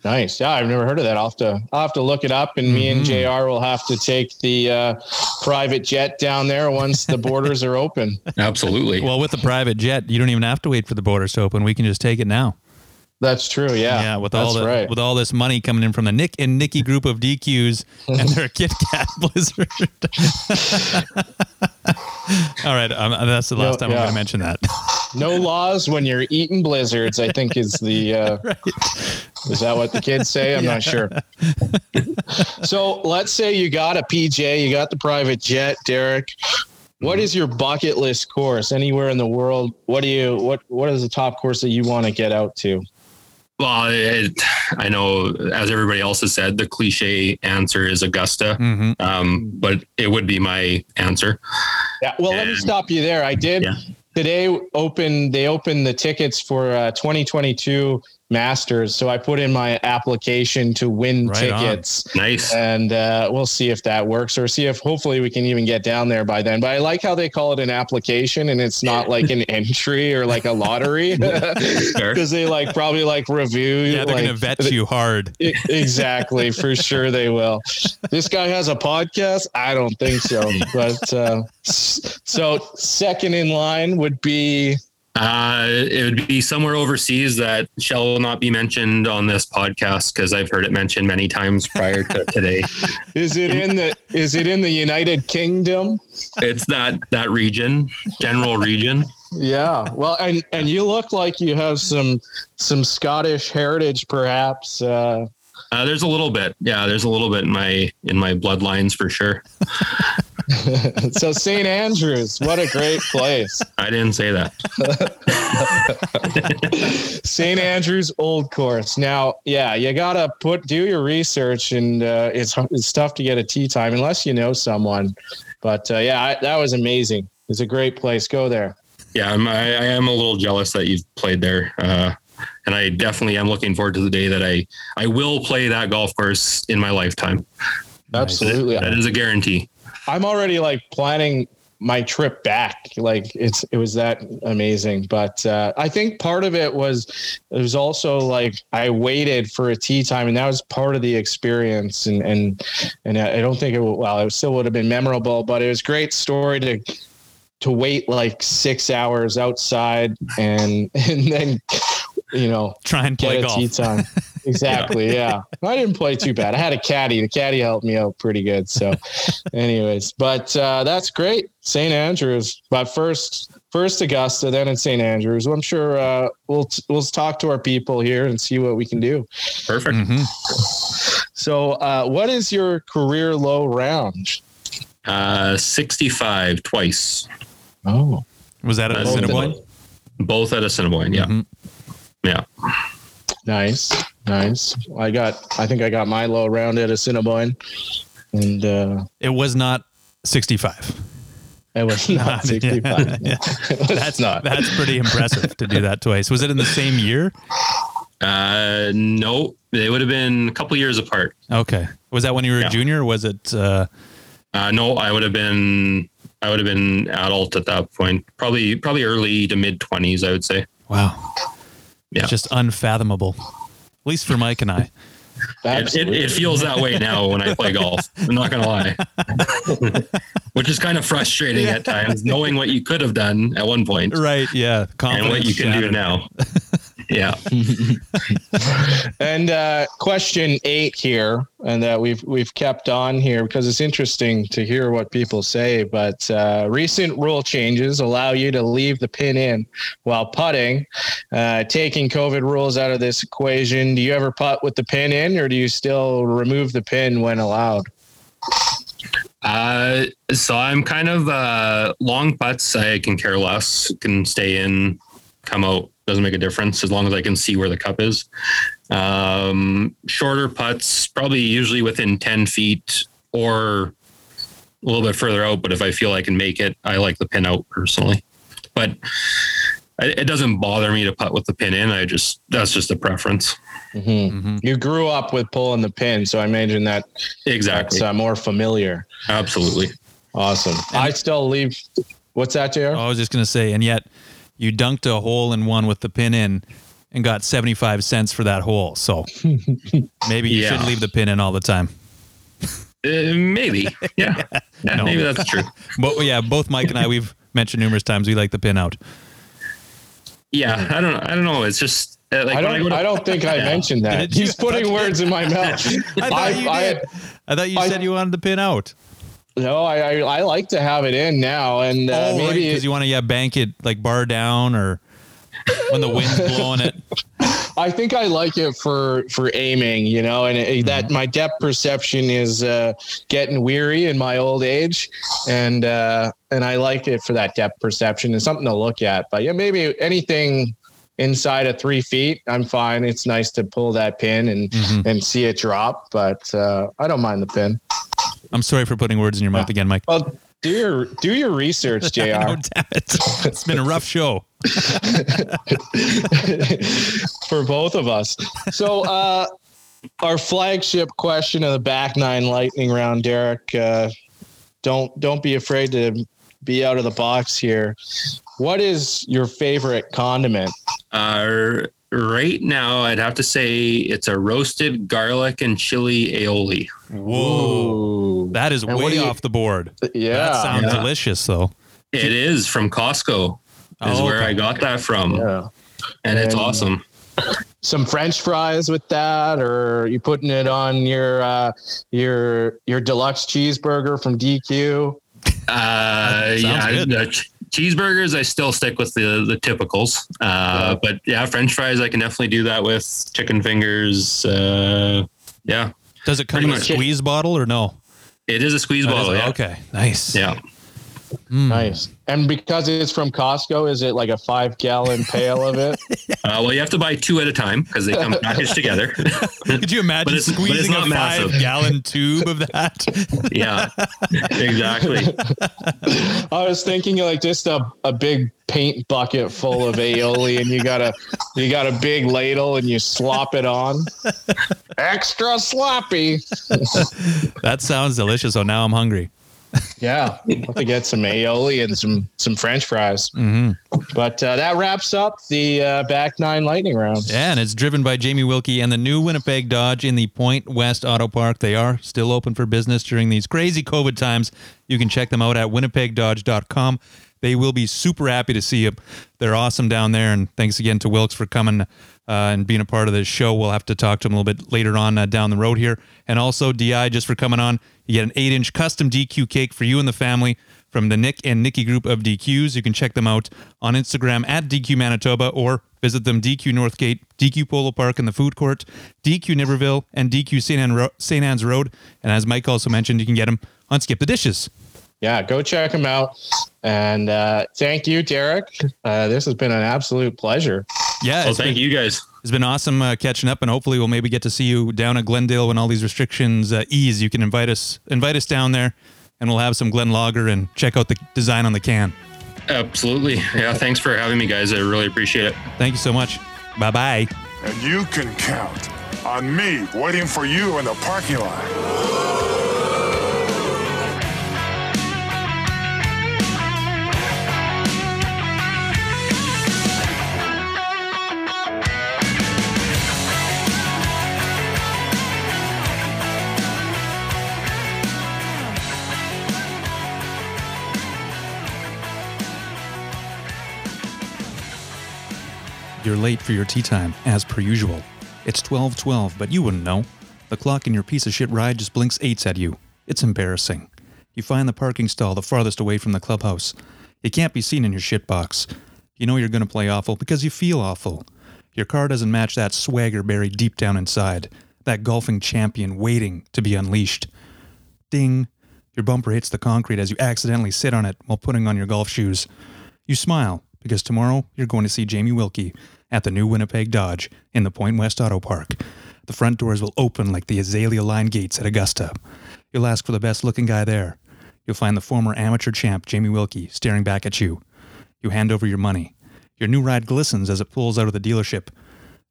Nice. Yeah, I've never heard of that. I'll have to I'll have to look it up, and mm-hmm. me and mm-hmm. Jr. will have to take the uh, private jet down there once the borders are open. Absolutely. Well, with the private jet, you don't even have to wait for the borders to open. We can just take it now. That's true. Yeah. Yeah. With all the, right. with all this money coming in from the Nick and Nikki group of DQs and their Kit Kat Blizzard. all right. Um, that's the last no, time yeah. I'm going to mention that. no laws when you're eating blizzards. I think is the. Uh, right. Is that what the kids say? I'm yeah. not sure. so let's say you got a PJ, you got the private jet, Derek. What is your bucket list course anywhere in the world? What do you what what is the top course that you want to get out to? Well, it, I know, as everybody else has said, the cliche answer is Augusta, mm-hmm. um, but it would be my answer. Yeah. Well, and, let me stop you there. I did yeah. today open. They opened the tickets for uh, 2022 Masters. So I put in my application to win Right on. tickets. Nice. And uh, we'll see if that works or see if hopefully we can even get down there by then. But I like how they call it an application and it's not like an entry or like a lottery because they like probably like review. Yeah, they're like, gonna vet you hard. Exactly, for sure they will. This guy has a podcast? I don't think so. But uh, so second in line would be Uh, it would be somewhere overseas that shall not be mentioned on this podcast because I've heard it mentioned many times prior to today. is it in the is it in the United Kingdom? It's that that region, general region. Yeah. Well, and and you look like you have some some Scottish heritage, perhaps. Uh, Uh, there's a little bit, yeah. There's a little bit in my in my bloodlines for sure. so St. Andrews, what a great place. I didn't say that. St. Andrews Old Course. Now, yeah, you gotta put do your research, and uh, it's it's tough to get a tee time unless you know someone. But uh, yeah, I, that was amazing. It's a great place. Go there. Yeah, I'm, I, I am a little jealous that you've played there, uh, and I definitely am looking forward to the day that I I will play that golf course in my lifetime. Absolutely. That is a guarantee. I'm already like planning my trip back. Like it's it was that amazing. But uh, I think part of it was it was also like I waited for a tee time, and that was part of the experience. And and and I don't think it well, it still would have been memorable, but it was great story to to wait like six hours outside and and then you know Try and play get a tee time. Exactly. yeah. I didn't play too bad. I had a caddy. The caddy helped me out pretty good. So, anyways, but uh, that's great. St. Andrews, but first, first Augusta, then in St. Andrews. Well, I'm sure uh, we'll we'll talk to our people here and see what we can do. Perfect. Mhm. So, uh, what is your career low round? Uh, 65 twice. Oh, Was that at That's Assiniboine? Both at Assiniboine. Yeah. Mhm. Yeah. Nice, nice. I got. I think I got my low round at Assiniboine, and uh, It was not 65. it was not 65. Yeah. Was That's not. That's pretty impressive to do that twice. Was it in the same year? Uh, no, they would have been a couple years apart. Okay. Was that when you were Yeah. a junior? Was it? Uh, Uh, no, I would have been, I would have been adult at that point. Probably, probably early to mid twenties, I would say. wow. Yeah. It's just unfathomable. At least for Mike and I. It, it, it feels that way now when I play golf. I'm not gonna lie, which is kind of frustrating at times, knowing what you could have done at one point Right. Yeah. and what you can do now. Yeah. And uh, question eight here, and that we've we've kept on here because it's interesting to hear what people say. But uh, recent rule changes allow you to leave the pin in while putting. Uh, taking COVID rules out of this equation, do you ever putt with the pin in, or do you still remove the pin when allowed? Uh, so I'm kind of uh, long putts. I can care less. Can stay in, come out. Doesn't make a difference as long as I can see where the cup is. Um, shorter putts, probably usually within ten feet or a little bit further out. But if I feel I can make it, I like the pin out personally. But it it doesn't bother me to putt with the pin in. I just that's just a preference. Mhm. You grew up with pulling the pin, so I imagine that Exactly. that's uh, more familiar. Absolutely. Awesome. I still leave. What's that, Jr.? I was just going to say, and yet you dunked a hole in one with the pin in and got 75 cents for that hole. So maybe you Yeah. should leave the pin in all the time. Uh, maybe. Yeah. yeah No. Maybe that's true. But yeah, both Mike and I, we've mentioned numerous times we like the pin out. Yeah, I don't know. I don't know. It's just uh, like I when I go don't. to, I don't think I mentioned that. He's putting words in my mouth. I thought you I- did. I thought you I- said you wanted the pin out. No, I, I I like to have it in now, and uh, oh, maybe because you want to yeah bank it like bar down or when the wind's blowing it. I think I like it for for aiming, you know, and it, Mm-hmm. that my depth perception is uh, getting weary in my old age, and uh, and I like it for that depth perception and something to look at. But yeah, maybe anything inside of three feet, I'm fine. It's nice to pull that pin and Mhm. and see it drop, but uh, I don't mind the pin. I'm sorry for putting words in your mouth again, Mike. Well, do your do your research, Jr. I know, damn it. It's been a rough show. for both of us. So, uh, our flagship question of the back nine lightning round, Derek. Uh, don't don't be afraid to be out of the box here. What is your favorite condiment? Uh, right now, I'd have to say it's a roasted garlic and chili aioli. Whoa. That is And way you- off the board. Yeah, that sounds yeah. delicious, though. It is from Costco. Is Oh, where okay. I got that from, yeah. and it's awesome. Some French fries with that, or you putting it on your uh, your your deluxe cheeseburger from DQ. Uh, sounds yeah, good. the ch- cheeseburgers. I still stick with the the typicals. Uh, but yeah, French fries. I can definitely do that with chicken fingers. Uh, yeah, Does it come Pretty in a squeeze bottle or no? it is a squeeze Oh, bottle. is? Yeah, Okay, nice. yeah. Mm. Nice. And because it's from Costco, is it like a five gallon pail of it? Uh, well, you have to buy two at a time because they come packaged together. Could you imagine But it's- but it's squeezing not a massive. five gallon tube of that? yeah, exactly. I was thinking like just a, a big paint bucket full of aioli and you got a you got a big ladle and you slop it on. Extra sloppy. that sounds delicious. So now I'm hungry. Yeah. Have to get some aioli and some some French fries. hmm But uh, that wraps up the uh, back nine lightning round. Yeah, and it's driven by Jamie Wilkie and the new Winnipeg Dodge in the Point West Auto Park. They are still open for business during these crazy COVID times. You can check them out at winnipegdodge.com. They will be super happy to see you. They're awesome down there. And thanks again to Wilkes for coming uh, and being a part of this show. We'll have to talk to him a little bit later on uh, down the road here. And also, DI, just for coming on, you get an eight inch custom DQ cake for you and the family from the Nick and Nikki group of DQs. You can check them out on Instagram at DQ Manitoba or visit them DQ Northgate, DQ Polo Park in the food court, DQ Niverville, and DQ St. Anne Ro- St. Anne's Road. And as Mike also mentioned, you can get them on Skip the Dishes. Yeah, go check them out. And uh, thank you, Derek. Uh, this has been an absolute pleasure. Yeah, Well, thank been, you guys. It's been awesome uh, catching up, and hopefully we'll maybe get to see you down at Glendale when all these restrictions uh, ease. You can invite us invite us down there, and we'll have some Glen Lager and check out the design on the can. Absolutely. Yeah. Thanks for having me, guys. I really appreciate it. Thank you so much. Bye bye. And you can count on me waiting for you in the parking lot. You're late for your tee time, as per usual. It's 12:12, but you wouldn't know. The clock in your piece of shit ride just blinks eights at you. It's embarrassing. You find the parking stall the farthest away from the clubhouse. You can't be seen in your shit box. You know you're going to play awful because you feel awful. Your car doesn't match that swagger buried deep down inside, that golfing champion waiting to be unleashed. Ding. Your bumper hits the concrete as you accidentally sit on it while putting on your golf shoes. You smile because tomorrow you're going to see Jamie Wilkie at the new Winnipeg Dodge in the Point West Auto Park. The front doors will open like the Azalea Line gates at Augusta. You'll ask for the best looking guy there. You'll find the former amateur champ Jamie Wilkie staring back at you. You hand over your money. Your new ride glistens as it pulls out of the dealership.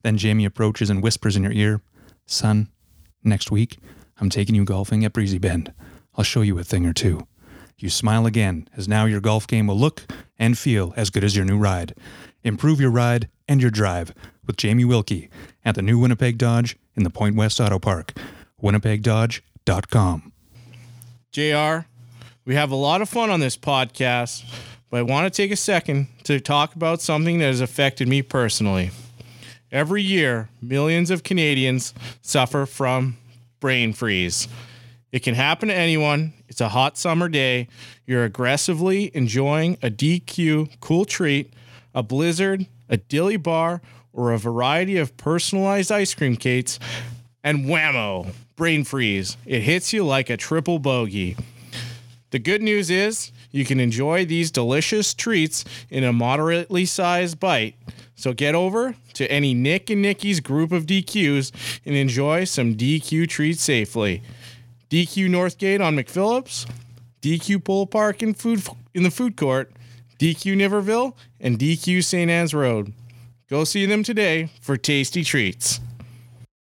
Then Jamie approaches and whispers in your ear, Son, next week I'm taking you golfing at Breezy Bend. I'll show you a thing or two. You smile again, as now your golf game will look and feel as good as your new ride. Improve your ride and your drive with Jamie Wilkie at the new Winnipeg Dodge in the Point West Auto Park. WinnipegDodge.com. JR, we have a lot of fun on this podcast, but I want to take a second to talk about something that has affected me personally. Every year, millions of Canadians suffer from brain freeze. It can happen to anyone. It's a hot summer day. You're aggressively enjoying a DQ cool treat, a blizzard, a dilly bar, or a variety of personalized ice cream cakes, and whammo, brain freeze. It hits you like a triple bogey. The good news is you can enjoy these delicious treats in a moderately sized bite. So get over to any Nick and Nikki's group of DQs and enjoy some DQ treats safely. DQ Northgate on McPhillips, DQ Polo Park in food in the food court, DQ Niverville, and DQ St. Anne's Road. Go see them today for tasty treats.